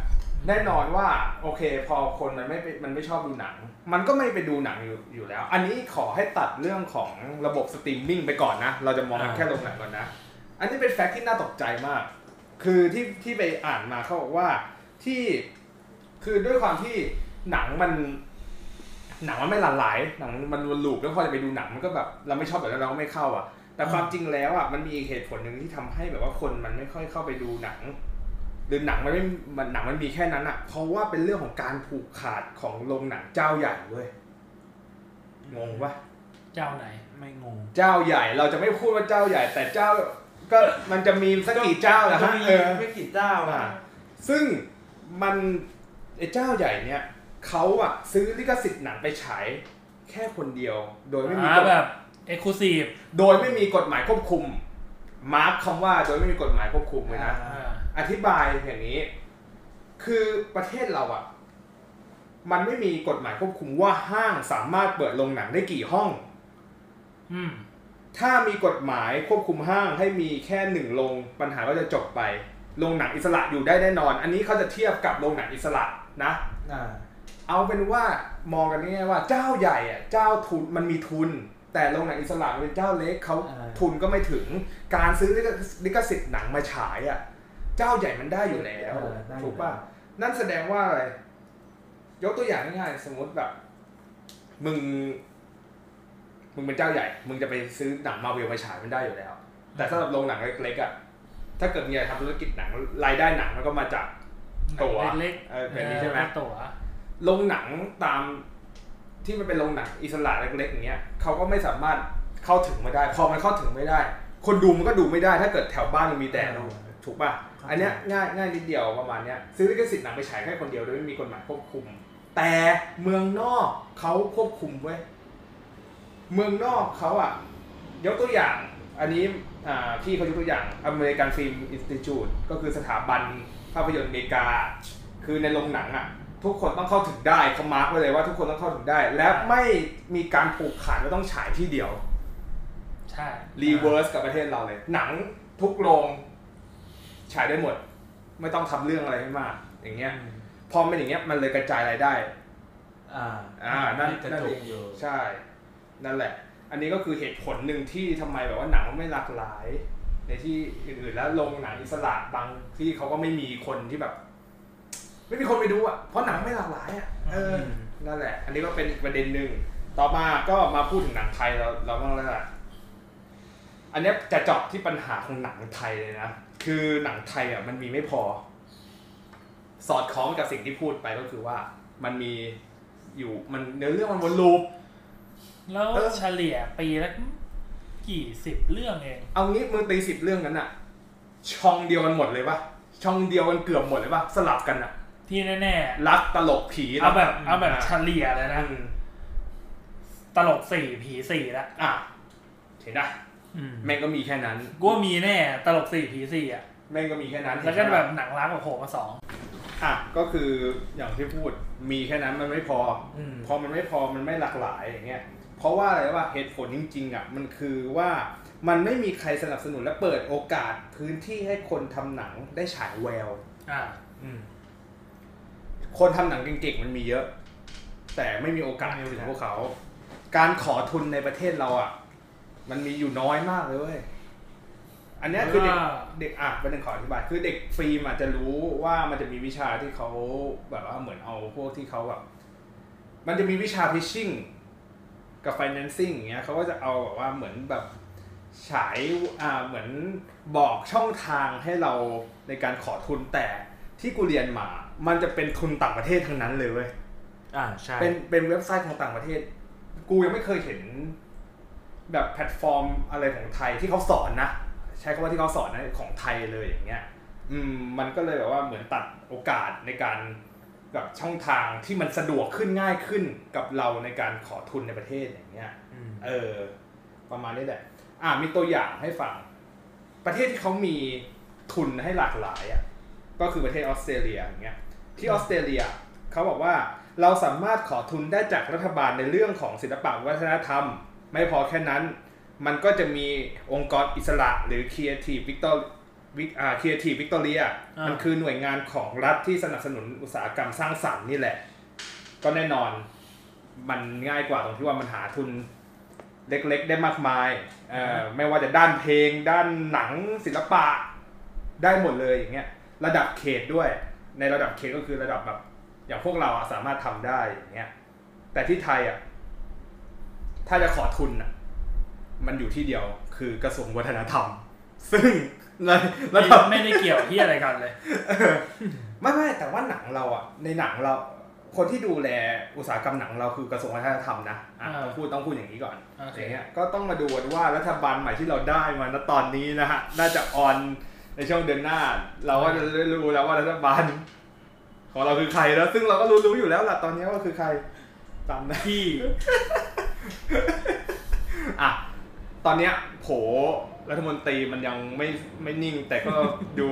แน่นอนว่าโอเค พอคนมันไม่ไปมันไม่ชอบดูหนัง มันก็ไม่ไปดูหนังอยู่อยู่แล้ว อันนี้ขอให้ตัดเรื่องของระบบสตรีมมิ่งไปก่อนนะ เราจะมองกันอ่าแค่โรงหนังก่อนนะ อันนี้เป็น fact ที่น่าตกใจมาก คือที่ที่ไปอ่านมาเขาบอกว่าที่ คือด้วยความที่หนังมัน หนังมันไม่หลากหลาย หนังมันวนลูปแล้วพอจะไปดูหนังมันก็แบบ เราไม่ชอบแบบนั้นเราก็ไม่เข้าอะ แต่ความจริงแล้วอะมันมีอีกเหตุผลหนึ่งที่ทำให้แบบว่าคนมันไม่ค่อยเข้าไปดูหนังหรือหนังมันไม่มันหนังมันมีแค่นั้นอะ เพราะว่าเป็นเรื่องของการผูกขาดของโรงหนังเจ้าใหญ่เว้ยงงปะเจ้าไหนไม่งง เจ้าใหญ่เราจะไม่พูดว่าเจ้าใหญ่ แต่เจ้าก็มันจะมีสักกี่เจ้าละฮะมีเออไม่กี่เจ้าอ่าอะซึ่งมัน ไอ้เจ้าใหญ่เนี่ยเขาอะซื้อลิขสิทธิ์หนังไปฉายแค่คนเดียว โดยไม่มีอ่ากฎแบบเอ็กซ์คลูซีฟโดยไม่มีกฎหมายควบคุม มาร์คคำว่าโดยไม่มีกฎหมายควบคุมเลยนะอธิบายอย่างนี้ คือประเทศเราอะมันไม่มีกฎหมายควบคุมว่าห้างสามารถเปิดโรงหนังได้กี่ห้องอืมถ้ามีกฎหมายควบคุมห้างให้มีแค่หนึ่งโรงปัญหาก็จะจบไปโรงหนังอิสระอยู่ได้แน่นอน อันนี้เขาจะเทียบกับโรงหนังอิสระ นะอ่าเอาเป็นว่ามองกันง่ายๆว่าเจ้าใหญ่อะเจ้าทุนมันมีทุน แต่โรงหนังอิสระมันเป็นเจ้าเล็กเขาอ่าทุนก็ไม่ถึงการซื้อลิขลิขสิทธิ์หนังมาฉายอะเจ้าใหญ่มันได้อยู่แล้วเออได้อยู่ถูกป่ะนั่นแสดงว่าอะไรยกตัวอย่างง่ายๆสมมติแบบ มึง มึงเป็นเจ้าใหญ่ มึงจะไปซื้อหนังมาเวลมาฉายมันได้อยู่แล้ว แต่สำหรับโรงหนังเล็กๆอะถ้าเกิดมีอะไรทำธุรกิจหนังรายได้หนังมันก็มาจาก ตั๋วเล็กเออเป็นอย่างนี้ใช่ไหมตั๋วโรงหนังตามที่มันเป็นโรงหนังอิสระเล็กๆอย่างเงี้ยเขาก็ไม่สามารถเข้าถึงมาได้ พอมันเข้าถึงไม่ได้ คนดูมันก็ดูไม่ได้ ถ้าเกิดแถวบ้านมันมีแต่ดูถูกป่ะอันเนี้ยง่ายง่ายนิดเดียวประมาณเนี้ยซื้อลิขสิทธิ์หนังไปฉายแค่คนเดียวโดยไม่มีกฎหมายควบคุม แต่เมืองนอกเขาควบคุมเว้ยเมืองนอกเขาอะยกตัวอย่าง อันนี้อ่าพี่เขายกตัวอย่าง American Film Institute ก็คือสถาบัน ภาพยนตร์อเมริกา คือในโรงหนังอะ ทุกคนต้องเข้าถึงได้เขา mark ไว้เลยว่าทุกคนต้องเข้าถึงได้ และไม่มีการผูกขาดว่าต้องฉายที่เดียว ใช่ reverse กับประเทศเราเลย หนังทุกโรงฉายได้หมด ไม่ต้องทำเรื่องอะไรให้มาก อย่างเงี้ยพอเป็นอย่างเงี้ยมันเลยกระจายรายได้ อ่า อ่า นั่นกระนั่นจเอกงอยู่ใช่ นั่นแหละ อันนี้ก็คือเหตุผลหนึ่งที่ทำไมแบบว่าหนังมันไม่หลากหลาย ในที่อื่นๆแล้วโรงหนังอิสระบางที่เขาก็ไม่มีคนที่แบบ ไม่มีคนไปดูอะเพราะหนังไม่หลากหลายอะเอออนั่นแหละ อันนี้ก็เป็นอีกประเด็นหนึ่งต่อมาก็มาพูดถึงหนังไทยเราเราบ้างแล้วล่ะอันเนี้ยจะเจาะที่ปัญหาของหนังไทยเลยนะ คือหนังไทยอะมันมีไม่พอ สอดคล้องกับสิ่งที่พูดไปก็คือว่ามันมีอยู่มันเนื้อเรื่องมันวนลูปแล้วเออเฉลี่ยปีละ กี่สิบเรื่องเอง เอางี้มึงตีสิบเรื่องนั้นอะช่องเดียวกันหมดเลยปะช่องเดียวกันเกือบหมดเลยปะสลับกันอะที่แน่รักตลกผีๆ เอาแบบเอาแบบะเฉลี่ยเลยนะ อืมตลกสี่ผีสี่ละอะเห็นนะแม่งก็มีแค่นั้น กูว่ามีแน่ตลกสี่ผีสี่อะ แม่งก็มีแค่นั้นแล้วก็แบบหนังรักแบบโผล่มาสอง อะก็คืออย่างที่พูดมีแค่นั้นมันไม่พออม พอมันไม่พอมันไม่หลากหลายอย่างเงี้ย เพราะว่าอะไรวะเหตุผลจริงๆอะมันคือว่ามันไม่มีใครสนับสนุนและเปิดโอกาสพื้นที่ให้คนทำหนังได้ฉายแววอ่าคนทำหนังเก่งๆมันมีเยอะ แต่ไม่มีโอกาสถึงพวกเขา การขอทุนในประเทศเราอะ มันมีอยู่น้อยมากเลยเว้ยอันเนี้ยคือเด็กว่าเด็กอะเป็นหนึ่งขออธิบายคือเด็กฟิล์มอาจจะรู้ว่ามันจะมีวิชาที่เขาแบบว่าเหมือนเอาพวกที่เขาแบบมันจะมีวิชา pitching กับ financing อย่างเงี้ยเขาก็จะเอาแบบว่าเหมือนแบบฉายอ่าเหมือนบอกช่องทางให้เราในการขอทุนแต่ที่กูเรียนมา มันจะเป็นทุนต่างประเทศทั้งนั้นเลยเว้ยอ่าใช่เป็นเป็นเว็บไซต์ของต่างประเทศ กูยังไม่เคยเห็นแบบแพลตฟอร์มอะไรของไทยที่เขาสอนนะใช้คำว่าที่เขาสอนนะของไทยเลยอย่างเงี้ย อืมมันก็เลยแบบว่าเหมือนตัดโอกาสในการ แบบช่องทางที่มันสะดวกขึ้นง่ายขึ้นกับเราในการขอทุนในประเทศอย่างเงี้ยอืมเออ ประมาณนี้แหละ อ่ามีตัวอย่างให้ฟัง ประเทศที่เขามีทุนให้หลากหลายอะก็คือประเทศออสเตรเลียอย่างเงี้ยที่ออสเตรเลียเขาบอกว่าเราสามารถขอทุนได้จากรัฐบาลในเรื่องของศิลปะวัฒนธรรม ไม่พอแค่นั้น มันก็จะมีองค์กรอิสระหรือ Creative Victor วิอ่า Creative Victoria อ่ามัมันคือหน่วยงานของรัฐที่สนับสนุนอุตสาหกรรมสร้างสรรค์นี่แหละ ก็แน่นอนมันง่ายกว่าตรงที่ว่ามันหาทุนเล็กๆ ได้มากมายเอ่อไม่ว่าจะด้านเพลง ด้านหนังศิลปะได้หมดเลยอย่างเงี้ยระดับเขตด้วย ในระดับเขตก็คือระดับแบบอย่างพวกเราอะสามารถทำได้อย่างเงี้ยแต่ที่ไทยอะถ้าจะขอทุนอะมันอยู่ที่เดียวคือกระทรวงวัฒนธรรม ซึ่ง ในระดับไม่ได้เกี่ยวที่อะไรกันเลยไม่ไม่แต่ว่าหนังเราอะในหนังเรา คนที่ดูแลอุตสาหกรรมหนังเราคือกระทรวงวัฒนธรรมนะอะอ่าต้องพูดต้องพูดอย่างนี้ก่อนโอเคอย่างเงี้ยก็ต้องมาดูกันว่ารัฐบาลใหม่ที่เราได้มาณตอนนี้นะฮะน่าจะออนในช่วงเดือนหน้า เราก็จะได้รู้แล้วว่ารัฐบาลของเราคือใครแล้ว ซึ่งเราก็รู้รู้อยู่แล้วล่ะตอนนี้ว่าคือใครตามนะที่อะตอนเนี้ยโผรัฐมนตรีมันยังไม่ไม่นิ่ง แต่ก็ดู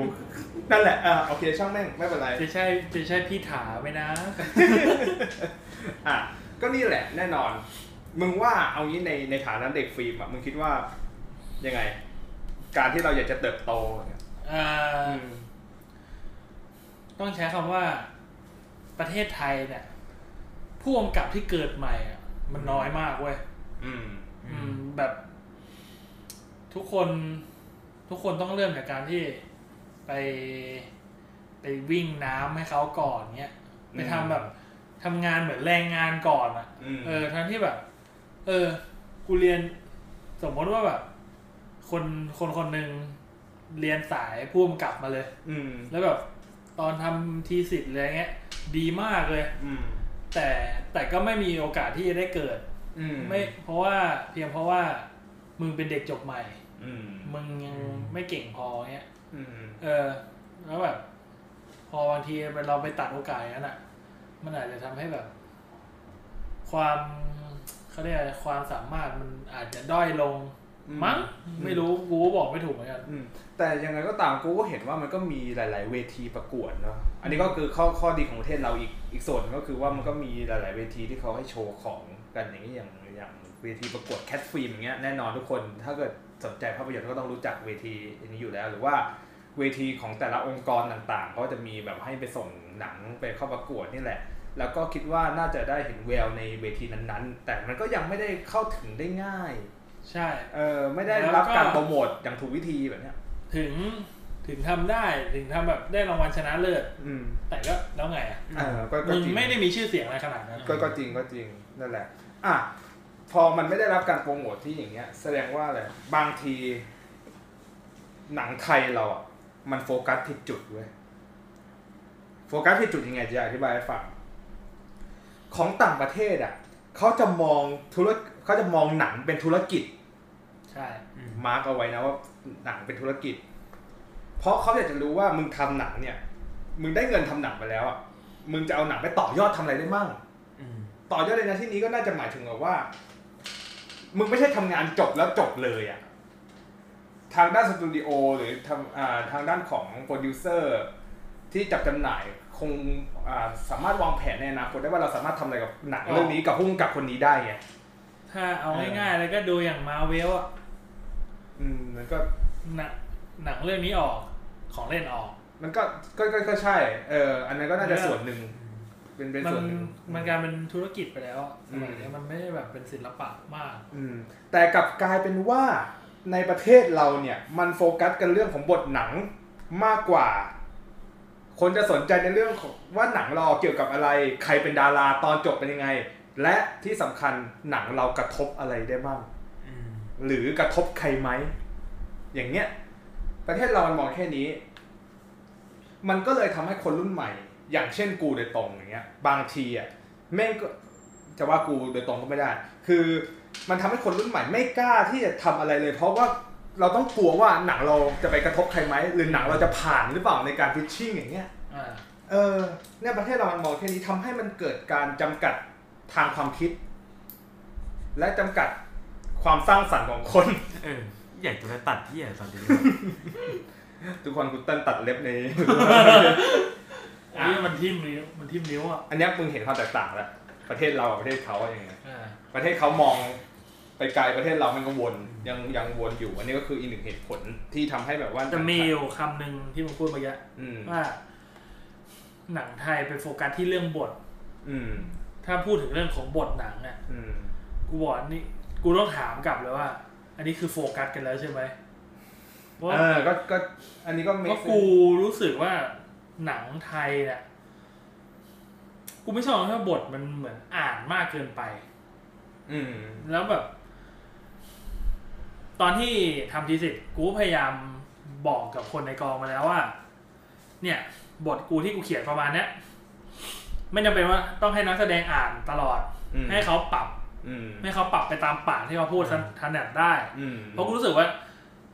นั่นแหละอะโอเคช่างแม่งไม่เป็นไรจะใช่จะใช่พี่ถาไหมนะ อะก็นี่แหละแน่นอน มึงว่าเอางี้ในในฐานะเด็กฟิล์มอะมึงคิดว่ายังไง การที่เราอยากจะเติบโตเนี่ยเอ่ออือมต้องใช้คำว่าประเทศไทยเนี่ยผู้กำกับที่เกิดใหม่อะมันน้อยมากเว้ยอืม อืมแบบ ทุกคนทุกคนต้องเริ่มจากการที่ไปไปวิ่งน้ำให้เขาก่อนเนี้ยไปทำแบบทำงานเหมือนแรงงานก่อนอะ อืมเออทั้งที่แบบ เออ กูเรียนสมมติว่าแบบ คนคนคนหนึ่งเรียนสายผู้กำกับมาเลย อืมแล้วแบบ ตอนทำทีสิทธ์อะไรเงี้ย ดีมากเลย อืมแต่แต่ก็ไม่มีโอกาสที่จะได้เกิด อืมไม่เพราะว่าเพียงเพราะว่ามึงเป็นเด็กจบใหม่อื มมึงยังไม่เก่งพอเงี้ยอืมเออ แล้วแบบ พอบางทีเราไปตัดโอกาสนั้นอะ มันอาจจะทำให้แบบ ความเขาเรียกอะไรความสามารถมันอาจจะด้อยลงมั้งไม่รู้กูก็บอกไม่ถูกเหมือนกันอืมแต่ยังไงก็ตามกูก็เห็นว่ามันก็มีหลาย ๆ เวทีประกวดเนาะอันนี้ก็คือข้อข้อดีของประเทศเราอีกอีกส่วนก็คือว่ามันก็มีหลาย ๆ เวทีที่เขาให้โชว์ของกันอย่างนี้อย่างอย่างเวทีประกวดแคทฟิล์มอย่างเงี้ยแน่นอนทุกคนถ้าเกิด สนใจภาพยนตร์ก็ต้องรู้จักเวทีอันนี้อยู่แล้ว หรือว่าเวทีของแต่ละองค์กรต่างๆ ก็จะมีแบบให้ไปส่งหนังไปเข้าประกวดนี่แหละ แล้วก็คิดว่าน่าจะได้เห็นแววในเวทีนั้นๆ แต่มันก็ยังไม่ได้เข้าถึงได้ง่าย ใช่เออไม่ได้แล้วรับก็การโปรโมทอย่างถูกวิธีแบบเนี้ยถึงถึงทำได้ถึงทำแบบได้รางวัลชนะเลิศอืมแต่ก็แล้วไงอะเออก็ก็มึงจริงไม่ได้มีชื่อเสียงอะไรขนาดนั้นก็ก็จริงก็จริงนั่นแหละ อะ พอมันไม่ได้รับการโปรโมทที่อย่างเงี้ย แสดงว่าอะไรบางที หนังไทยเราอะมันโฟกัสผิดจุดเว้ยโฟกัสผิดจุดยังไงจะอธิบายให้ฟัง ของต่างประเทศอะเขาจะมองธุรเขาจะมองหนังเป็นธุรกิจ ใช่ mark เอาไว้นะว่าหนังเป็นธุรกิจ เพราะเขาอยากจะรู้ว่ามึงทำหนังเนี่ย มึงได้เงินทำหนังไปแล้วอะมึงจะเอาหนังไปต่อยอดทำอะไรได้มั่งต่อยอดในที่นี้ก็น่าจะหมายถึงแบบว่า มึงไม่ใช่ทำงานจบแล้วจบเลยอะทางด้านสตูดิโอหรือทำอ่าทางด้านของโปรดิวเซอร์ที่จัดจำหน่ายคงอ่าสามารถวางแผนในอนาคตได้ว่าเราสามารถทำอะไรกับหนังเรื่องนี้กับผู้กำกับคนนี้ได้ไงถ้าเอาง่ายๆเลยก็ดูอย่างมาเวลอะอืมมันก็หนังหนังเรื่องนี้ออกของเล่นออก มันก็ก็ก็ก็ใช่ เอออันนั้นก็น่าจะส่วนหนึ่ง เป็นเป็นมันส่วนหนึ่งมันกลายเป็นธุรกิจไปแล้วอะสมัยอืมนี้มันไม่ได้แบบเป็นศิลปะมาก อืมแต่กลับกลายเป็นว่าในประเทศเราเนี่ยมันโฟกัสกันเรื่องของบทหนังมากกว่า คนจะสนใจในเรื่องของว่าหนังเราเกี่ยวกับอะไร ใครเป็นดาราตอนจบเป็นยังไง และที่สำคัญหนังเรากระทบอะไรได้บ้างหรือกระทบใครไหม อย่างเนี้ย ประเทศเรามันมองแค่นี้ มันก็เลยทำให้คนรุ่นใหม่ อย่างเช่นกูโดยตรงอย่างเงี้ย บางทีอะแม่งก็จะว่ากูโดยตรงก็ไม่ได้ คือมันทำให้คนรุ่นใหม่ไม่กล้าที่จะทำอะไรเลย เพราะว่าเราต้องกลัวว่าหนังเราจะไปกระทบใครไหมหรือหนังเราจะผ่านหรือเปล่าในการพิชชิ่งอย่างเงี้ยอ่าเออเนี่ยประเทศเรามันมองแค่นี้ทำให้มันเกิดการจำกัดทางความคิด และจำกัดความสร้างสรรค์ของคนเอออยากจะไปตัดที่อะตอนนี้ทุกคนกูเต้นตัดเล็บใน อันนี้มันทิ่มนิ้วมันทิ่มนิ้วอะอันเนี้ยมึงเห็นความแตกต่างแล้วประเทศเรากับประเทศเขาอะยังไงอ่าประเทศเขามองไปไกลประเทศเรามันก็วนยังยังวนอยู่ อันนี้ก็คืออีกหนึ่งเหตุผลที่ทำให้แบบว่าจะมีอยู่คำหนึ่งที่มึงพูดเมื่อกี้อืมว่า หนังไทยไปโฟกัสที่เรื่องบท อืม ถ้าพูดถึงเรื่องของบทหนังอะอืมกูบอกนี่กูต้องถามกลับเลยว่า อันนี้คือโฟกัสกันแล้วใช่ไหมเพราะเออก็ก็ อันนี้ก็เพ make ราะกูรู้สึกว่า หนังไทยเนี่ยกูไม่ชอบถ้าบทมันเหมือนอ่านมากเกินไป อืม แล้วแบบ ตอนที่ทำทีสิทธ์กูก็พยายามบอกกับคนในกองมาแล้วว่า เนี่ย บทกูที่กูเขียนประมาณเนี้ยไม่จำเป็นว่าต้องให้นักแสดงอ่านตลอดอืมให้เขาปรับอืมให้เขาปรับไปตามปากที่เขาพูดถนัดได้อืมเพราะกูรู้สึกว่า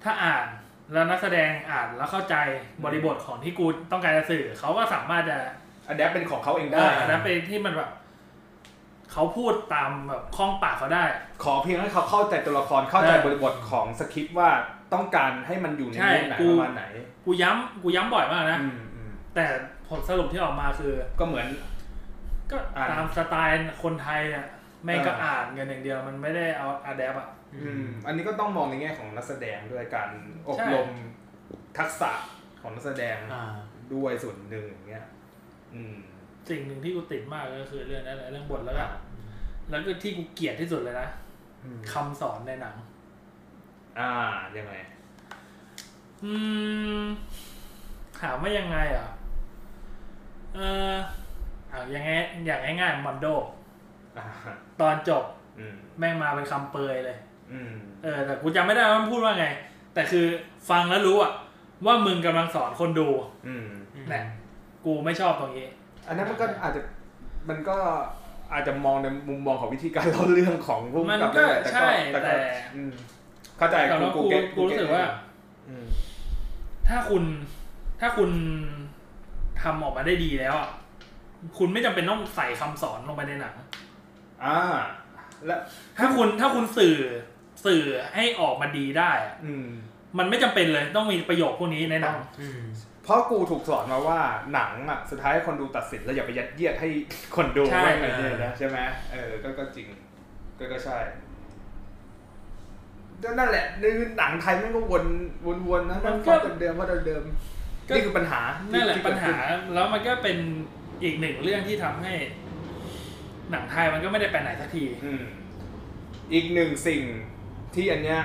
ถ้าอ่าน แล้วนักแสดงอ่านแล้วเข้าใจบริบทของที่กูต้องการจะสื่อเขาก็สามารถจะอันแดปเป็นของเขาเองได้ได้ อันนั้นเป็นที่มันแบบเขาพูดตามแบบคล่องปากเขาได้ ขอเพียงให้เขาเข้าใจตัวละครเข้าใจเออบริบทของสคริปต์ว่าต้องการให้มันอยู่ในใช่เรื่องไหนกูประมาณไหน กูย้ำกูย้ำบ่อยมากนะอืมอืมแต่ผลสรุปที่ออกมาคือ ก็เหมือน ก็อ่านตามสไตล์คนไทยอะแม่งก็เอออ่อ่านกันอย่างเดียวมันไม่ได้เอาอะแดปอะ อืมอันนี้ก็ต้องมองในแง่ของนักแสดงด้วยการอบใช่รมทักษะของนักแสดงอ่าด้วยส่วนหนึ่งอย่างเงี้ย อืม สิ่งหนึ่งที่กูติดมากก็คือเรื่องนั้นแหละเรื่องบทแล้วก็แล้วก็ที่กูเกลียดที่สุดเลยนะอืมคำสอนในหนัง อ่ายังไง อืมถามว่ายังไงอะเอออะยังไงอย่างง่ายๆมอนโดอ่าตอนจบอืมแม่งมาเป็นคำเปยเลยอืม เออแต่กูจำไม่ได้ว่ามันพูดว่าไง แต่คือฟังแล้วรู้อะว่ามึงกำลังสอนคนดูอืมเนี่ยกูไม่ชอบตรงนี้ อันนั้นมันก็อาจจะมันก็อาจจะมองในมุมมองของวิธีการเล่าเรื่องของผู้มันกำกับก็ด้วยแต่ใช่แต่ก็แต่อืมเข้าใจแต่ว่ากูเก็ตกูรู้สึกว่าอืมถ้าคุณถ้าคุณทำออกมาได้ดีแล้วอะคุณไม่จำเป็นต้องใส่คำสอนลงไปในหนัง อ่า และถ้าคุณถ้าคุณสื่อ สื่อให้ออกมาดีได้อะอืม มันไม่จำเป็นเลยต้องมีประโยคพวกนี้ในหนัง อืม เพราะกูถูกสอนมาว่าหนังอะสุดท้ายคนดูตัดสินแล้วอย่าไปยัดเยียดให้คนดูใช่ว่าไงเนี่ยนะใช่ไหมเออก็ก็จริง ก็ก็ใช่ก็นั่นแหละในหนังไทยไม่งก็วนวนวนนะมันก็เดิมๆว่าเดิมๆนี่คือปัญหานั่นแหละที่ปัญเกิดหาขึ้นแล้วมันก็เป็นอีกหนึ่งเรื่องที่ทำให้ หนังไทยมันก็ไม่ได้ไปไหนสักที อืมอีกหนึ่งสิ่ง ที่อันเนี้ย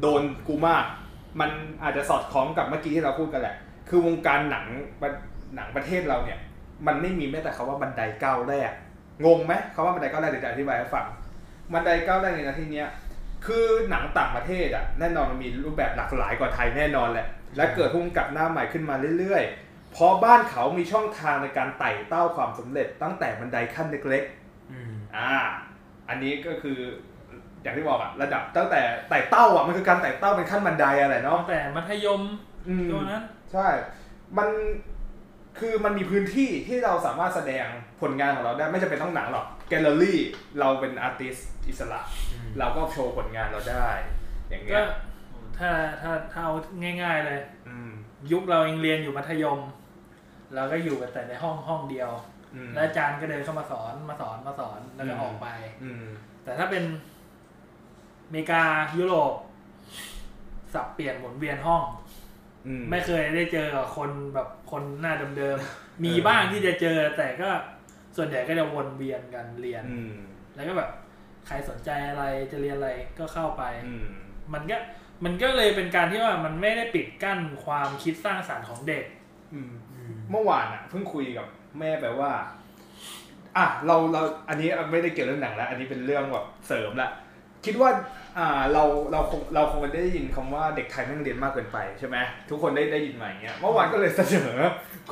โดนกูมาก มันอาจจะสอดคล้องกับเมื่อกี้ที่เราพูดกันแหละ คือวงการหนังประหนังประเทศเราเนี่ย มันไม่มีแม้แต่คาว่าบันไดก้าวแรก งงไหมคาว่าบันไดก้าวแรกเดี๋ยวจะอธิบายให้ฟัง บันไดก้าวแรกในนาทีเนี้ยคือหนังต่างประเทศอะแน่นอนมันมีรูปแบบหลากหลายกว่าไทยแน่นอนแหละ และเกิดพุ่งกับหน้าใหม่ขึ้นมาเรื่อยๆ เพราะบ้านเขามีช่องทางในการไต่เต้าความสำเร็จตั้งแต่บันไดขั้นเล็กๆอืมอ่า อันนี้ก็คือ อย่างที่บอกอะระดับตั้งแต่ไต่เต้าอะมันคือการไต่เต้าเป็นขั้นบันไดอะไรเนาะตั้งแต่มัธยมอืมตัวนั้นใช่ มันคือมันมีพื้นที่ที่เราสามารถแสดงผลงานของเราได้ไม่จำเป็นต้องหนังหรอกแกลเลอรี่เราเป็นอาร์ติสอิสระอืมเราก็โชว์ผลงานเราได้ อย่างเงี้ก็ยถ้าถ้าถ้าเอาง่าย ๆเลยอืมยุคเราเองเรียนอยู่มัธยมเราก็อยู่กันแต่ในห้องห้องเดียวอืมแล้วอาจารย์ก็เดินเข้ามาสอนมาสอนมาสอนแล้วก็อืมออกไปอืมแต่ถ้าเป็นอ เมริกายุโรปสับเปลี่ยนหมุนเวียนห้องอืมไม่เคยได้เจอกับคนแบบคนหน้าเดิมๆมีบ้างที่จะเจอ แต่ก็ส่วนใหญ่ก็จะวนเวียนกันเรียนอืมแล้วก็แบบ ใครสนใจอะไรจะเรียนอะไรก็เข้าไปอืมมันก็มันก็เลยเป็นการที่ว่ามันไม่ได้ปิดกั้นความคิดสร้างสรรค์ของเด็กอืมอืมเมื่อวานอะเพิ่งคุยกับแม่ไปว่า อะเราเราอันนี้ไม่ได้เกี่ยวเรื่องหนังแล้ว อันนี้เป็นเรื่องแบบเสริมละคิดว่า อ่าเราเราคงเราคงได้ยินคำว่าเด็กไทยแม่งเรียนมากเกินไปใช่ไหมทุกคนได้ได้ยินมาอย่างเงี้ยเมื่อวานก็เลยเสนอ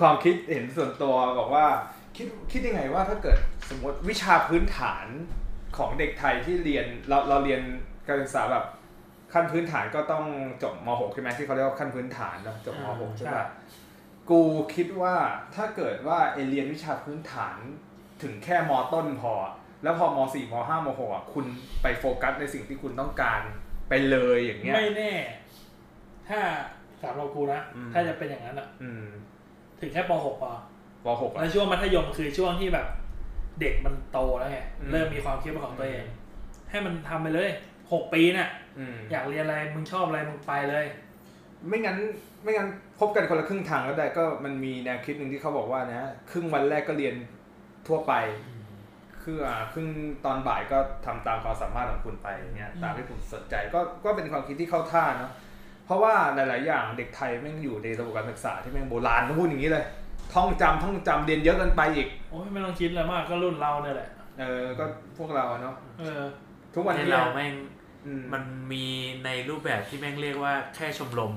ความคิดเห็นส่วนตัวบอกว่าคิดคิดยังไงว่าถ้าเกิดสมมติวิชาพื้นฐานของเด็กไทยที่เรียนเราเราเรียนการศึกษาแบบขั้นพื้นฐานก็ต้องจบม .6 ใช่ไหมที่เขาเรียกว่าขั้นพื้นฐานเนอะจบม .6 ใช่ปะกูคิดว่าถ้าเกิดว่าเอเรียนวิชาพื้นฐานถึงแค่มต้นพอ แล้วพอมสี่มห้ามหกอะคุณไปโฟกัสในสิ่งที่คุณต้องการไปเลยอย่างเงี้ยไม่แน่ ถ้าสามเรากูนะอืมถ้าจะเป็นอย่างนั้นอะอืมถึงแค่ป .6 พอปหกแล้อะวช่วงมัธยมคือช่วงที่แบบ เด็กมันโตแล้วไงอืมเริ่มมีความคิดเป็นของตัวเอง ให้มันทำไปเลยหกปีน่ะอืมอยากเรียนอะไรมึงชอบอะไรมึงไปเลย ไม่งั้นไม่งั้นพบกันคนละครึ่งทางก็ได้ก็มันมีแนวคิดหนึ่งที่เขาบอกว่านะ ครึ่งวันแรกก็เรียนทั่วไป คืออ่าครึ่งตอนบ่ายก็ทำตามความสามารถของคุณไปอย่างเงี้ยอืมตามที่คุณสนใจก็ก็เป็นความคิดที่เข้าท่าเนาะเพราะว่าหลาย ๆ อย่างเด็กไทยแม่งอยู่ในระบบการศึกษาที่แม่งโบราณต้องพูดอย่างนี้เลย ท่องจำท่องจำเรียนเยอะเกินไปอีกโอ้ยไม่ต้องคิดอะไรมากก็รุ่นเราเนี่ยแหละเออก็พวกเราอะเนาะเออ ทุกวันในนี้เราแม่งอืมันมีในรูปแบบที่แม่งเรียกว่าแค่ชมรม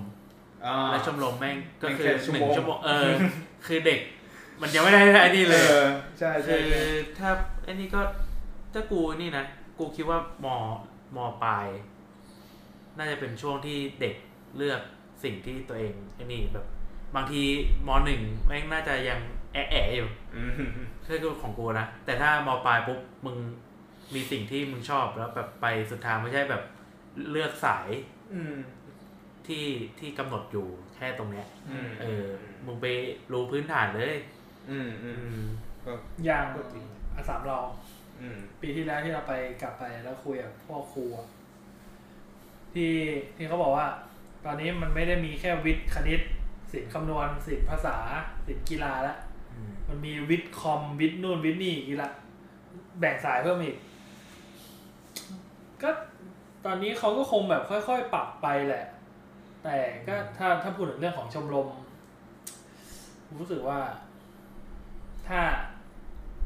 อ่าและชมรมแม่งก็คือแม่งแค่ชั่วหนึ่โมงงชั่วโมงเออคือเด็ก มันยังไม่ได้ไอ้นี่เลยออใช่ใช่คือใช่ถ้าไอ้นี่ก็ถ้ากูนี่นะกูคิดว่ามมปลาย น่าจะเป็นช่วงที่เด็กเลือกสิ่งที่ตัวเองไอ้นี่แบบ บางทีมหนึ่งแม่งน่าจะยังแอะแอะอยู่อืมคือของกูนะแต่ถ้ามปลายปุ๊บมึงมีสิ่งที่มึงชอบแล้วแบบไปสุดทางไม่ใช่แบบเลือกสาย อืมที่ที่กำหนดอยู่แค่ตรงเนี้ยอืมเออ มึงไปรู้พื้นฐานเลย อืมอือืมมก็อย่างก็จริงอาสามเราอืมปีที่แล้วที่เราไปกลับไปแล้วคุยกับพ่อครูอะที่ที่เขาบอกว่า ตอนนี้มันไม่ได้มีแค่วิทย์คณิตศิลป์คำนวณศิลป์ภาษาศิลป์กีฬาแล้วอืมมันมีวิทย์คอมวิทย์นู่นวิทย์นี่อีกละแบ่งสายเพิ่มอีก ก็ตอนนี้เขาก็คงแบบค่อยๆ ปรับไปแหละ แต่ก็ถ้าถ้าพูดถึงเรื่องของชมรมผมรู้สึกว่า ถ้า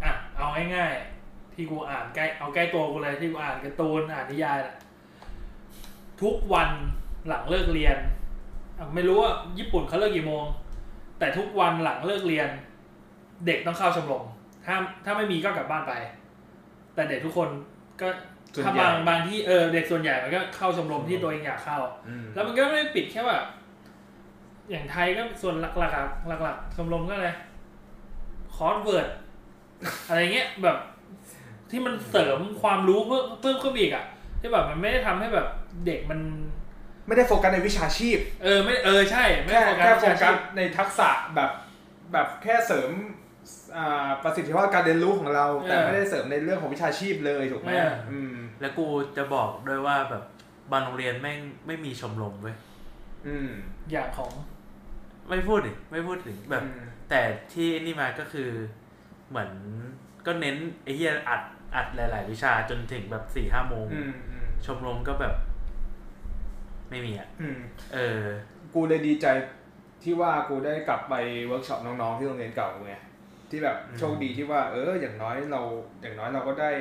อะเอาง่ายๆที่กูอ่านใกล้เอาใกล้ตัวกูเลยที่กูอ่านการ์ตูนอ่านนิยายน่ะทุกวันหลังเลิกเรียนอะไม่รู้ว่าญี่ปุ่นเขาเลิกกี่โมง แต่ทุกวันหลังเลิกเรียน เด็กต้องเข้าชมรมถ้าถ้าไม่มีก็กลับบ้านไป แต่เด็กทุกคนก็ส่วนถ้าใหญ่บางบางที่เออเด็กส่วนใหญ่มันก็เข้าชมรมที่ตัวเองอยากเข้าอืมแล้วมันก็ไม่ได้ปิดแค่แบบอย่างไทยก็ส่วนหลักๆอะหลักๆชมรมก็อะไร crossword อะไรเงี้ยแบบที่มันเสริมความรู้เพิ่มเพิ่มขึ้นอีกอะที่แบบมันไม่ได้ทำให้แบบเด็กมัน ไม่ได้โฟกัสในวิชาชีพ เออไม่เออใช่ไม่แค่ได้แค่โฟวิชาชีพในทักษะแบบแบบแค่เสริมอ่าประสิทธิภาพการเรียนรู้ของเรา แต่ไม่ได้เสริมในเรื่องของวิชาชีพเลยถูกไหมอืมแล้วกูจะบอกด้วยว่าแบบบางโรงเรียนแม่งไม่มีชมรมเว้ยอืม อย่างของ ไม่พูดดิไม่พูดถึงแบบอืม แต่ที่นี่มาก็คือเหมือนก็เน้นไอ้เหี้ยอัดอัดหลาย ๆ วิชาจนถึงแบบสี่ห้าโมงอืมอืมชมรมก็แบบ ไม่มีอะ อืม เออ กูเลยดีใจที่ว่ากูได้กลับไปเวิร์กช็อปน้องๆที่โรงเรียนเก่าไงที่แบบอืม โชคดีที่ว่า เออ อย่างน้อยเรา อย่างน้อยเราก็ได้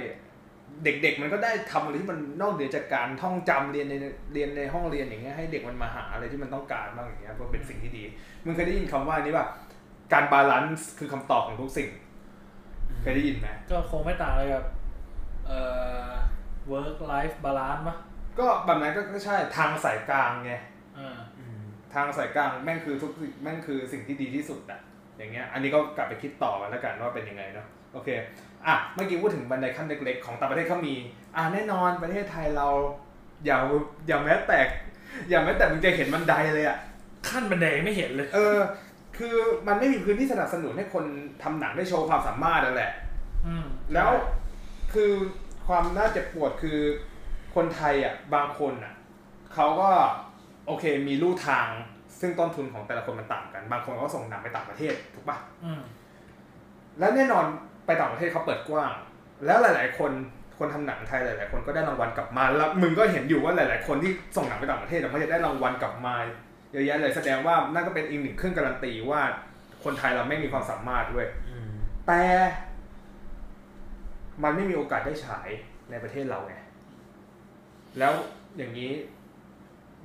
เด็ก ๆ มันก็ได้ทำอะไรที่มันนอกเหนือจากการท่องจำเรียนในเรียนในห้องเรียนอย่างเงี้ยให้เด็กมันมาหาอะไรที่มันต้องการบ้างอย่างเงี้ยก็เป็นสิ่งที่ดีมึงเคยได้ยินคำว่านี้ป่ะ การบาลานซ์คือคำตอบของทุกสิ่ง เคยได้ยินไหมก็คงไม่ต่างอะไรกับเอ่อ work life balance ปะก็แบบนั้นก็ก็ใช่ทางสายกลางไงอ่าอืมทางสายกลางแม่งคือทุกสิ่งแม่งคือสิ่งที่ดีที่สุดอะอย่างเงี้ย อันนี้ก็กลับไปคิดต่อกันแล้วกันว่าเป็นยังไงเนาะโอเคอะเมื่อกี้พูดถึงบันไดขั้นเล็กๆ ของต่างประเทศเขามี อะแน่นอนประเทศไทยเราอย่าอย่าแม้แต่อย่าแม้แต่มึงจะเห็นบันไดเลยอะขั้นบันไดไม่เห็นเลย เออ คือมันไม่มีพื้นที่สนับสนุนให้คนทำหนังได้โชว์ความสามารถนั่นแหละอืมแล้วคือความน่าเจ็บปวดคือคนไทยอะบางคนอะเขาก็โอเคมีลู่ทาง ซึ่งต้นทุนของแต่ละคนมันต่างกัน บางคนก็ส่งหนังไปต่างประเทศถูกปะอืมแล้วแน่นอนไปต่างประเทศเขาเปิดกว้าง แล้วหลาย ๆ คนคนทำหนังไทยหลาย ๆ คนก็ได้รางวัลกลับมา แล้วมึงก็เห็นอยู่ว่าหลาย ๆ คนที่ส่งหนังไปต่างประเทศเขาจะได้รางวัลกลับมา เยอะแยะเลยแสดงว่านั่นก็เป็นอีกหนึ่งเครื่องการันตีว่าคนไทยเราไม่มีความสามารถด้วยอืมแต่มันไม่มีโอกาสได้ฉายในประเทศเราไงแล้วอย่างนี้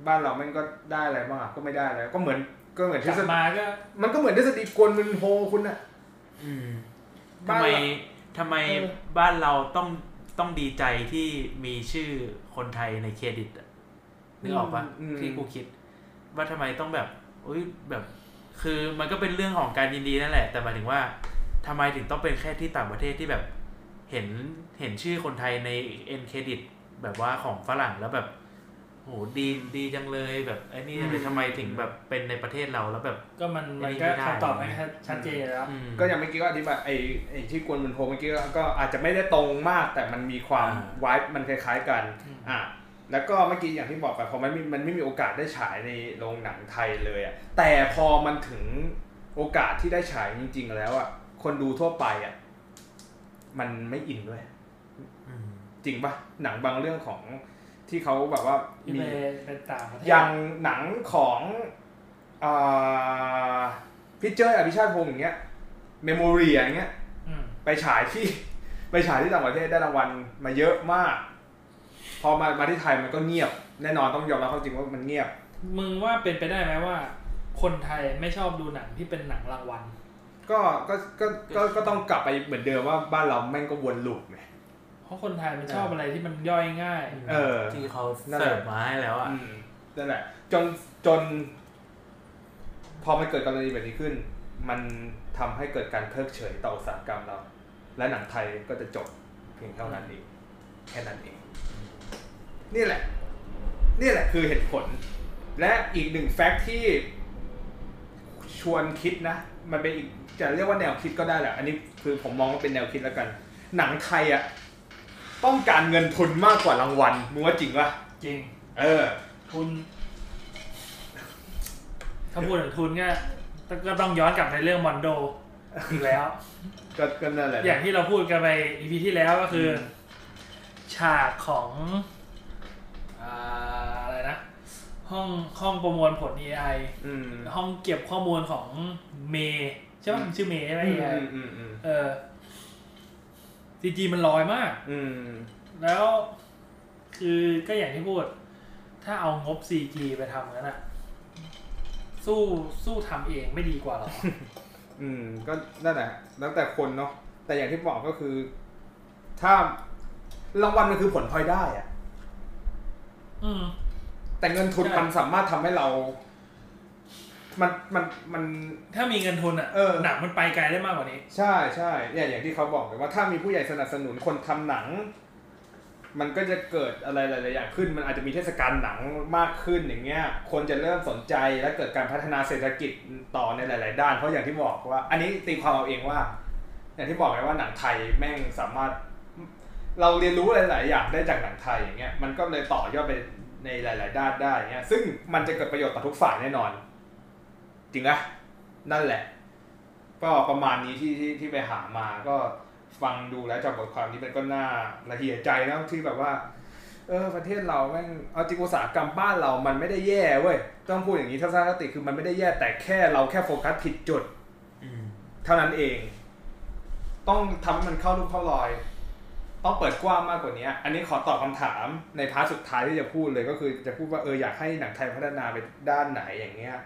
บ้านเราแม่งก็ได้อะไรบ้างอะก็ไม่ได้แล้วก็เหมือนก็เหมือนกทฤลับษฎีมาก็มันก็เหมือนทฤษฎีกวนมึนโฮคุณอะอืมบ้าทำนไมเราทำไมเออบ้านเราต้องต้องดีใจที่มีชื่อคนไทยในเครดิตอะนึกออกปะมที่กูคิด ว่าทำไมต้องแบบอุ้ยแบบ คือมันก็เป็นเรื่องของการยินดีนั่นแหละ แต่หมายถึงว่าทำไมถึงต้องเป็นแค่ที่ต่างประเทศที่แบบเห็นเห็นชื่อคนไทยในเอ็นเครดิตแบบว่าของฝรั่งแล้วแบบโหดีดีจังเลยแบบไอ้นี่จังเลยทำไมถึงแบบเป็นในประเทศเราแล้วแบบ ก็มันไม่มันได้ก็ไม่ได้คำตอบมันก็ชัดเจนแล้วอืมก็อย่างเมื่อกี้ก็อธิบายไอ้ไอ้ที่กวนมึนโฮเมื่อกี้ก็ก็อาจจะไม่ได้ตรงมาก แต่มันมีความอ่าวายมันคล้ายๆกันอืมอะ แล้วก็เมื่อกี้อย่างที่บอกไปพอมันไม่มันไม่มีโอกาสได้ฉายในโรงหนังไทยเลยอะแต่พอมันถึงโอกาสที่ได้ฉายจริง ๆ แล้วอะคนดูทั่วไปอะมันไม่อินด้วยอืมจริงปะหนังบางเรื่องของที่เขาแบบว่าที่มีไปเป็นต่างประเทศอย่างหนังของพี่เจ้ยอภิชาติพงศ์อย่างเงี้ย Memoria อย่างเงี้ยอืมไปฉายที่ไปฉายที่ต่างประเทศได้รางวัลมาเยอะมาก พอมามาที่ไทยมันก็เงียบ แน่นอนต้องยอมรับความจริงว่ามันเงียบ มึงว่าเป็นไปได้ไหมว่า คนไทยไม่ชอบดูหนังที่เป็นหนังรางวัลก็ก็ก็ก็ก็ต้องกลับไปเหมือนเดิมว่าบ้านเราแม่งก็วนลูปไงเพราะคนไทยมันชอบอะไรที่มันย่อยง่าย เออที่เขานั่นแหละเสิร์ฟมาให้แล้วอะอืมนั่นแหละ จนจน พอมันเกิดกรณีแบบนี้ขึ้น มันทำให้เกิดการเพิกเฉยต่ออุตสาหกรรมเรา และหนังไทยก็จะจบเพียงเท่านั้นเองแค่นั้นเอง นี่แหละ นี่แหละคือเหตุผล และอีกหนึ่งแฟกต์ที่ชวนคิดนะ มันเป็นอีกจะเรียกว่าแนวคิดก็ได้แหละ อันนี้คือผมมองว่าเป็นแนวคิดแล้วกัน หนังไทยอะต้องการเงินทุนมากกว่ารางวัลมึงว่าจริงปะจริง เออ ทุน ถ้าพูดถึงทุนก็ก็ต้องย้อนกลับในเรื่องมอนโดอีกแล้ว ก็ก็นั่นแหละอย่างที่เราพูดกันไปอีพีที่แล้วก็คืออมฉากของ อ่าอะไรนะ ห้องห้องประมวลผล AI อืมห้องเก็บข้อมูลของเมย์ใช่ไหมอืมชื่อเมย์ใช่ไหมอืม AI อืมอืมเออซีจีมันลอยมาก อืมแล้ว คือก็อย่างที่พูด ถ้าเอางบ CG ไปทำงั้นอะสู้สู้ทำเองไม่ดีกว่าหรออืม ก็นั่นแหละแล้วแต่คนเนาะแต่อย่างที่บอกก็คือ ถ้ารางวัลมันคือผลพลอยได้อะอืม แต่เงินทุนใช่มันสามารถทำให้เรา มันมันมัน ถ้ามีเงินทุนอะเออหนังมันไปไกลได้มากกว่านี้ ใช่ใช่เนี่ยอย่างที่เขาบอกเลยว่าถ้ามีผู้ใหญ่สนับสนุนคนทำหนัง มันก็จะเกิดอะไรหลายๆอย่างขึ้น มันอาจจะมีเทศกาลหนังมากขึ้นอย่างเงี้ย คนจะเริ่มสนใจและเกิดการพัฒนาเศรษฐกิจต่อในหลาย ๆ ด้าน เพราะอย่างที่บอกว่า อันนี้ตีความเอาเองว่า อย่างที่บอกไงว่าหนังไทยแม่งสามารถเราเรียนรู้หลาย ๆ อย่างได้จากหนังไทยอย่างเงี้ย มันก็เลยต่อยอดไป ในหลาย ๆ ด้านได้อย่างเงี้ยซึ่งมันจะเกิดประโยชน์ต่อทุกฝ่ายแน่นอน จริงอะนั่นแหละ ก็ประมาณนี้ที่ที่ที่ไปหามาก็ฟังดูแล้วจากบทความนี้มันก็น่าละเหี่ยใจนะที่แบบว่า เออประเทศเราแม่งเอาจริงอุตสาหกรรมบ้านเรามันไม่ได้แย่เว้ยต้องพูดอย่างนี้ทัศนคติคือมันไม่ได้แย่แต่แค่เราแค่โฟกัสผิดจุดอืมเท่านั้นเอง ต้องทำให้มันเข้ารูปเข้ารอย ต้องเปิดกว้างมากกว่านี้ อันนี้ขอตอบคำถามใน part สุดท้ายที่จะพูดเลยก็คือจะพูดว่าเอออยากให้หนังไทยพัฒนาไปด้านไหนอย่างเงี้ย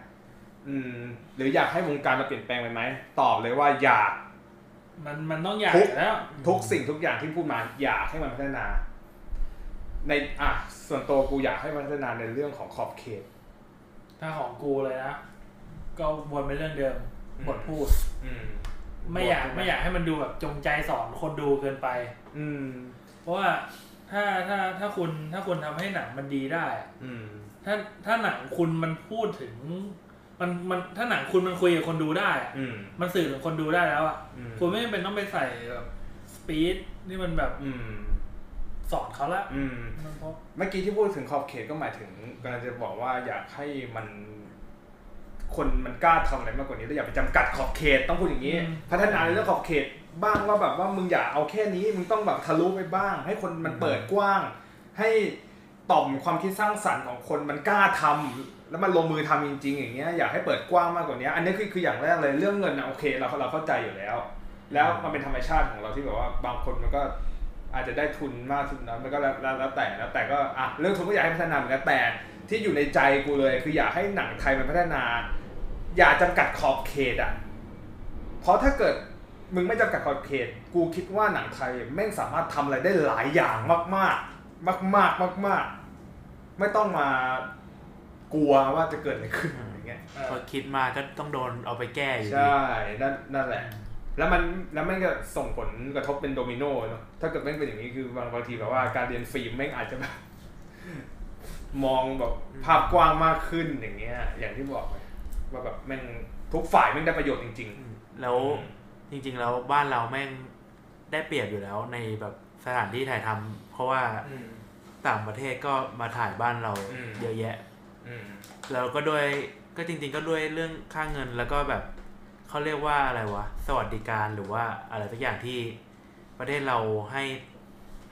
อืม หรืออยากให้วงการมาเปลี่ยนแปลงไปไหมตอบเลยว่าอยากมันมันต้องอยากทุกแล้วทุกสิ่งทุกอย่างที่พูดมาอยากให้มันพัฒนา ในอะส่วนตัวกูอยากให้มันพัฒนาในเรื่องของขอบเขต ถ้าของกูเลยนะก็วนไปเรื่องเดิมอืมบทพูด อืม ไม่อยากไม่อยากให้มันดูแบบจงใจสอนคนดูเกินไป อืม เพราะว่าถ้าถ้าถ้าคุณถ้าคุณทำให้หนังมันดีได้อะอืม ถ้าถ้าหนังคุณมันพูดถึง มันมันถ้าหนังคุณมันคุยกับคนดูได้อะอืม มันสื่อถึงคนดูได้แล้วอะอืมคุณไม่จำเป็นต้องไปใส่แบบสปีดนี่มันแบบ อืม สอนเขาละอืมมันเพราะเมื่อกี้ที่พูดถึงขอบเขตก็หมายถึงกำลังจะบอกว่าอยากให้มันคนมันกล้าทำอะไรมากกว่านี้แล้วอย่าไปจำกัดขอบเขตต้องพูดอย่างนี้ พัฒนาในเรื่องขอบเขต บ้างว่าแบบว่ามึงอย่าเอาแค่นี้ มึงต้องแบบทะลุไปบ้าง ให้คนมันเปิดกว้าง ให้ต่อมความคิดสร้างสรรค์ของคนมันกล้าทำแล้วมันลงมือทำจริง ๆ อย่างเงี้ยอยากให้เปิดกว้างมากกว่านี้ อันนี้คือคืออย่างแรกเลยเรื่องเงินนะโอเคเราเราเข้าใจอยู่แล้ว แล้วมันเป็นธรรมชาติของเราที่แบบว่าบางคนมันก็อาจจะได้ทุนมากทุนน้อยมันก็แล้วแล้วแต่แล้วแต่ก็อะเรื่องทุนก็อยากให้พัฒนาเหมือนกันแต่ที่อยู่ในใจกูเลย คืออยากให้หนังไทยมันพัฒนา อย่าจำกัดขอบเขตอะเพราะถ้าเกิด มึงไม่จำกัดขอบเขต กูคิดว่าหนังไทยแม่งสามารถทำอะไรได้หลายอย่างมาก ๆ มากๆมากๆมากๆไม่ต้องมากลัวว่าจะเกิดอะไรขึ้นอย่างเงี้ยเออพอคิดมาก็ต้องโดนเอาไปแก้อยู่ดีใช่นั่นนั่นแหละ แล้วมันแล้วแม่งก็ส่งผลกระทบเป็นโดมิโนเนาะถ้าเกิดแม่งเป็นอย่างนี้คือบางบางทีแบบว่าการเรียนฟิล์มแม่งอาจจะแบบ มองแบบภาพกว้างมากขึ้นอย่างเงี้ย อย่างที่บอกไปว่าแบบแม่งทุกฝ่ายแม่งได้ประโยชน์จริงอืมแล้ว จริง ๆ แล้วบ้านเราแม่งได้เปรียบอยู่แล้วในแบบสถานที่ถ่ายทำเพราะว่าๆอืมต่างประเทศก็มาถ่ายบ้านเราอืมเยอะแยะอืมแล้วก็ด้วยก็จริง ๆ ก็ด้วยเรื่องค่าเงินแล้วก็แบบเขาเรียกว่าอะไรวะสวัสดิการหรือว่าอะไรสักอย่างที่ประเทศเราให้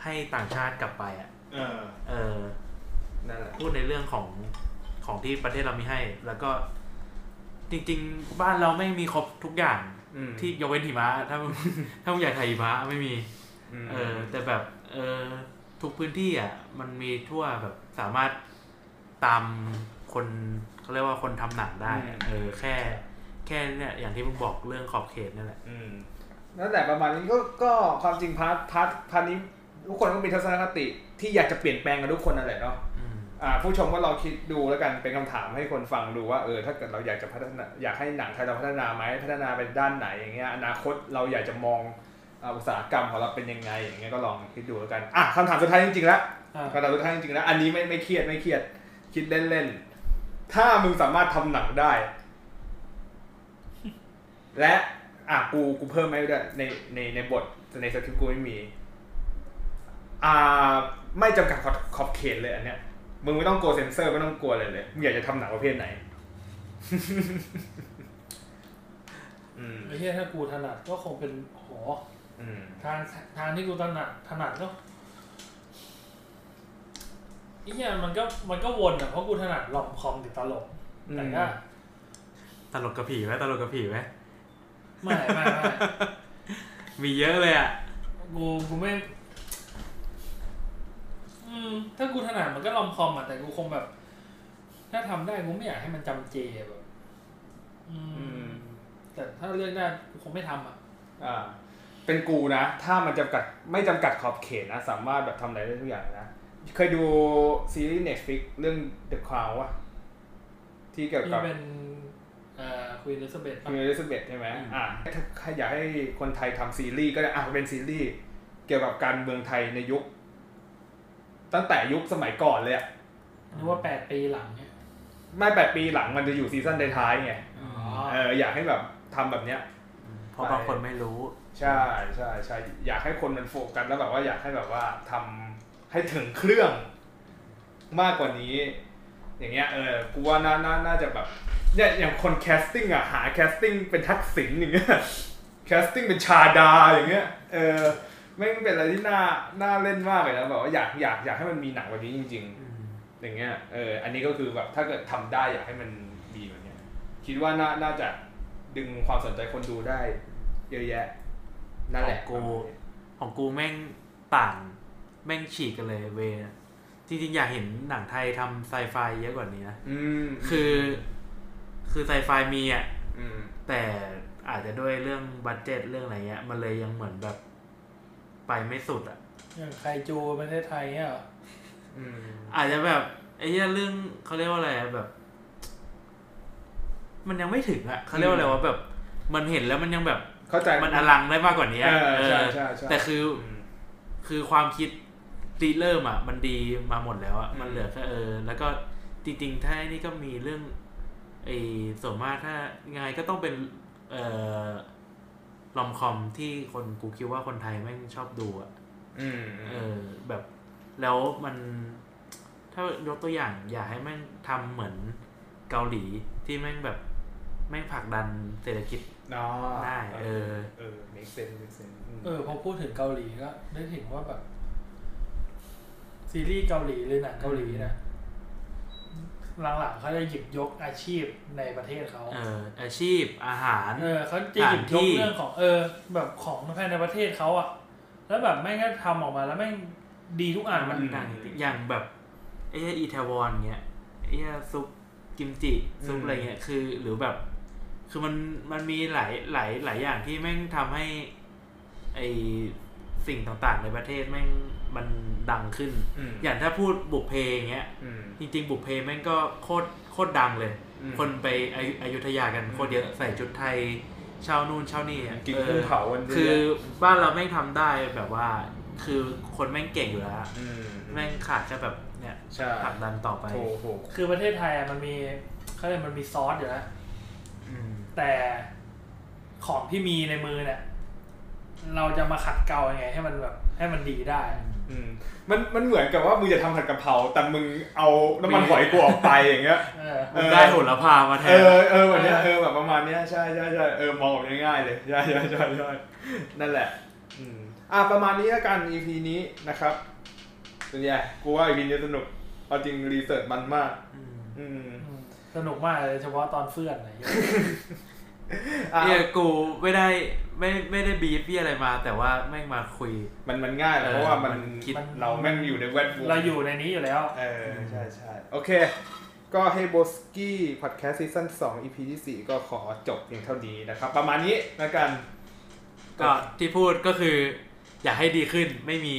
ให้ต่างชาติกลับไปอะ เออ เออนั่นแหละพูดในเรื่องของของที่ประเทศเรามีให้ แล้วก็จริง ๆ บ้านเราไม่มีครบทุกอย่างอืม ที่ยกเว้นหิมะถ้ามึงถ้ามึงอยากถ่ายหิมะไม่มีมเออ แต่แบบ เออทุกพื้นที่อะ มันมีทั่วแบบสามารถตามคนเขาเรียกว่าคนทำหนังได้อะเออ แค่ แค่เนี่ยอย่างที่มึงบอกเรื่องขอบเขตนั่นแหละอืมนั่นแหละประมาณนี้ก็ก็ความจริง part part part นี้ทุกคนก็มีทัศนคติที่อยากจะเปลี่ยนแปลงกันทุกคนนั่นแหละเนาะอืมอ่า ผู้ชมก็ลองคิดดูแล้วกันเป็นคำถามให้คนฟังดูว่าเออถ้าเกิดเราอยากจะพัฒนาอยากให้หนังไทยเราพัฒนาไหมพัฒนาไปด้านไหนอย่างเงี้ยอนาคตเราอยากจะมองอ่าอุตสาหกรรมของเราเป็นยังไงอย่างเงี้ยก็ลองคิดดูแล้วกันอะคำถามสุดท้ายจริงๆแล้วอะคำถามสุดท้ายจริงๆแล้วอันนี้ไม่ไม่เครียดไม่เครียด คิดเล่นๆถ้ามึงสามารถทำหนังได้ และอะกูกูเพิ่มไม่ด้วยในในในบทในสคริปต์กูไม่มี อ่า ไม่จำกัดขอบขอบเขตเลยอันเนี้ย มึงไม่ต้องกลัวเซนเซอร์ไม่ต้องกลัวอะไรเลยมึงอยากจะทำหนังประเภทไหน อืม ไอ้เหี้ยถ้ากูถนัดก็คงเป็นโหอืม ทางทางที่กูถนัดถนัดก็ไอ้เหี้ยมันก็มันก็วนอะเพราะกูถนัดลอมคอมติดตลกแต่ก็ตลกกระผีไหมตลกกระผีไหมไม่ไม่ไม่มีเยอะเลยอะ กูกูไม่อื มถ้ากูถนัดมันก็ลอมคอมอะแต่กูคงแบบ ถ้าทำได้กูไม่อยากให้มันจำเจแบบอือืมมแต่ถ้าเลือกได้กูคงไม่ทำอะ อ่า เป็นกูนะ ถ้ามันจำกัดไม่จำกัดขอบเขตนะ สามารถแบบทำอะไรได้ทุกอย่างนะ เคยดูซีรีส์ Netflix เรื่อง The Crown วะที่เกี่ยวที่กับ เป็นเอ่อ Queen Elizabeth Queen Elizabeth ใช่ไหมอืม อ่าถ้าใครอยากให้คนไทยทำซีรีส์ก็ได้อะเป็นซีรีส์เกี่ยวกับการเมืองไทยในยุค ตั้งแต่ยุคสมัยก่อนเลยอะนึกว่าแปดปีหลังเนี่ยไม่แปดปีหลังมันจะอยู่ season ท้ายๆไงอ๋อเอออยากให้แบบทำแบบเนี้ย เพราะบางคนไม่รู้ ใช่ใช่ใช่อยากให้คนมันโฟกัสแล้วแบบว่าอยากให้แบบว่าทำให้ถึงเครื่องมากกว่านี้ อย่างเงี้ยเออกูว่าน่าน่าน่าจะแบบเนี่ยอย่างคน casting อะหา casting เป็นทักษิณอย่างเงี้ย casting เป็นชาดาอย่างเงี้ยเออแม่งเป็นอะไรที่น่าน่าเล่นมากเลยนะแบบว่าอยากอยากอยากให้มันมีหนังแบบนี้จริง ๆ อย่างเงี้ยเอออันนี้ก็คือแบบถ้าเกิดทำได้อยากให้มันดีแบบเนี้ยคิดว่าน่าน่าจะดึงความสนใจคนดูได้ เยอะแยะนั่นแหละของกูของกูแม่งต่างแม่งฉีกกันเลยเวย์จริงๆอยากเห็นหนังไทยทำไซไฟเยอะกว่านี้นะอืมคือ คือไซไฟมีอะอืมแต่อาจจะด้วยเรื่องบัตเจ็ตเรื่องอะไรเงี้ยมันเลยยังเหมือนแบบ ไปไม่สุดอะอย่างไคจูประเทศไทยเนี่ยเหรออืมอาจจะแบบไอ้เหี้ยเรื่องเขาเรียกว่าอะไรอะแบบ มันยังไม่ถึงอะเขาเรียกว่าอะไรว่าแบบ มันเห็นแล้วมันยังแบบเข้าใจมันอลังได้มากกว่านี้อะเออใช่เออใช่ใช่แต่คืออืมคือความคิดรีเริ่มอะ มันดีมาหมดแล้วอะอืมมันเหลือแค่เออ แล้วก็จริงๆถ้าไอ้นี่ก็มีเรื่องไอ้ส่วนมากถ้ายังไงก็ต้องเป็น เอ่อ ลอมคอมที่คนกูคิดว่าคนไทยแม่งชอบดูอะอืมเออ แบบ แล้วมัน ถ้ายกตัวอย่าง อยากให้แม่งทำเหมือนเกาหลีที่แม่งแบบ แม่งผลักดันเศรษฐกิจอ๋อได้ เออ เออ make sense make sense อืมเออ พอพูดถึงเกาหลีก็ได้ถึงว่าแบบ ซีรีส์เกาหลีหรือหนังเกาหลีนะ หลังๆเขาจะหยิบยกอาชีพในประเทศเขาเอออาชีพอาหารเออเขาจะหยิบสถานที่ยกเรื่องของเออ แบบของภายในประเทศเขาอะแล้วแบบแม่งก็ทำออกมาแล้วแม่งดีทุกอันมัมันนดังอย่างแบบไอ้เหี้ยอีทาวอนเงี้ยไอ้เหี้ยซุปกิมจิซุปอืมอะไรเงี้ยคือหรือแบบ คือมันมันมีหลายหลายหลายอย่างที่แม่งทำให้ ไอสิ่งต่างๆในประเทศแม่ง มันดังขึ้นอืมอย่างถ้าพูดบุพเพเงี้ยอืมจริง ๆ บุพเพแม่งก็โคตรโคตรดังเลยอืมคนไปอยุอยุธยากันโคตรเยอะใส่ชุดไทยเช่านู่นเช่านี่อะกินเออกุ้งเผาวันเดียวคือบ้านเราแม่งทำได้แบบว่า คือคนแม่งเก่งอยู่แล้วอืมแม่งขาดแค่แบบเนี่ยใช่ผลักดันต่อไปถูกถูกคือประเทศไทยอะมันมีเขาเรียกมันมีซอสอยู่แล้วอืมแต่ของที่มีในมือเนี่ย เราจะมาขัดเกลายังไง ให้มันแบบให้มันดีได้อื มมันมันเหมือนกับว่ามึงจะทำผัดกะเพราแต่มึงเอาน้ำมันหอยกูออกไปอย่างเงี้ยเออเออได้โหระพามาแทเอนอเออแบบเนี้ยเออแบบประมาณเนี้ยใช่ใช่ใช่เออมองแบบง่ายๆเลยใช่ใช่ใช่ใช่นั่นแหละอืมอะประมาณนี้แล้วกัน EP นี้นะครับเป็นไงกูว่า EP นี้สนุกเอาจริง research มันมากอืมอืมอืมสนุกมากเลยเฉพาะตอนเฟื่อนอะไรอย่างเงี้ยอะเนี่ยกูไม่ได้ ไม่ไม่ได้บีฟพี่อะไรมา แต่ว่าแม่งมาคุย มันมันง่ายแหละเออเพราะว่ามันมันคิดเราแม่งอยู่ในแวดวงเราอยู่ในนี้อยู่แล้วเออใช่ใช่โอเค ก็ Hey Broski Podcast season 2 EP ที่4ก็ขอจบเพียงเท่านี้นะครับ ประมาณนี้แล้วกัน ก็ที่พูดก็คือ อยากให้ดีขึ้นไม่มี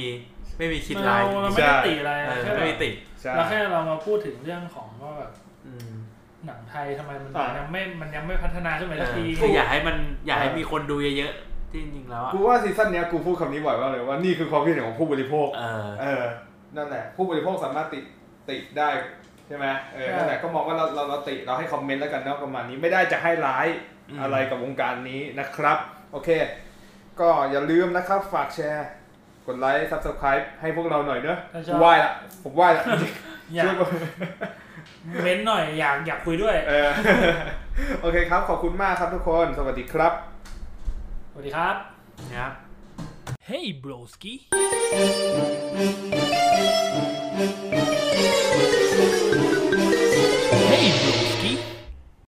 ไม่มีคิดร้ายเราเราไม่ได้ติอะไรเออแค่ไม่มีติใช่เราแค่เรามาพูดถึงเรื่องของว่าแบบอืม หนังไทยทำไมมันอะยังไม่มันยังไม่พัฒนาขึ้นไปเอสักอทีคืออยากให้มันอยากให้มีคนดูเยอะๆที่จริงๆแล้วอะกูว่าซีซั่นเนี้ยกูพูดคำนี้บ่อยมากเลยว่านี่คือความคิดเห็นของผู้บริโภคเออเออนั่นแหละผู้บริโภคสามารถติติได้ใช่ไหมเออนั่นแหละก็มองว่าเราเราเราติเราให้คอมเมนต์แล้วกันเนาะประมาณนี้ไม่ได้จะให้ร้ายอืมอะไรกับวงการนี้นะครับ โอเค ก็อย่าลืมนะครับฝากแชร์ กดไลค์ subscribe ให้พวกเราหน่อยเนอะถ้าชกูอบไหว้ละผมไหว้ละอยาช่วยกกู เม้นหน่อยอยากอยากคุยด้วยโอเคครับ ขอบคุณมากครับทุกคน สวัสดีครับ สวัสดีครับนะครับ Hey broski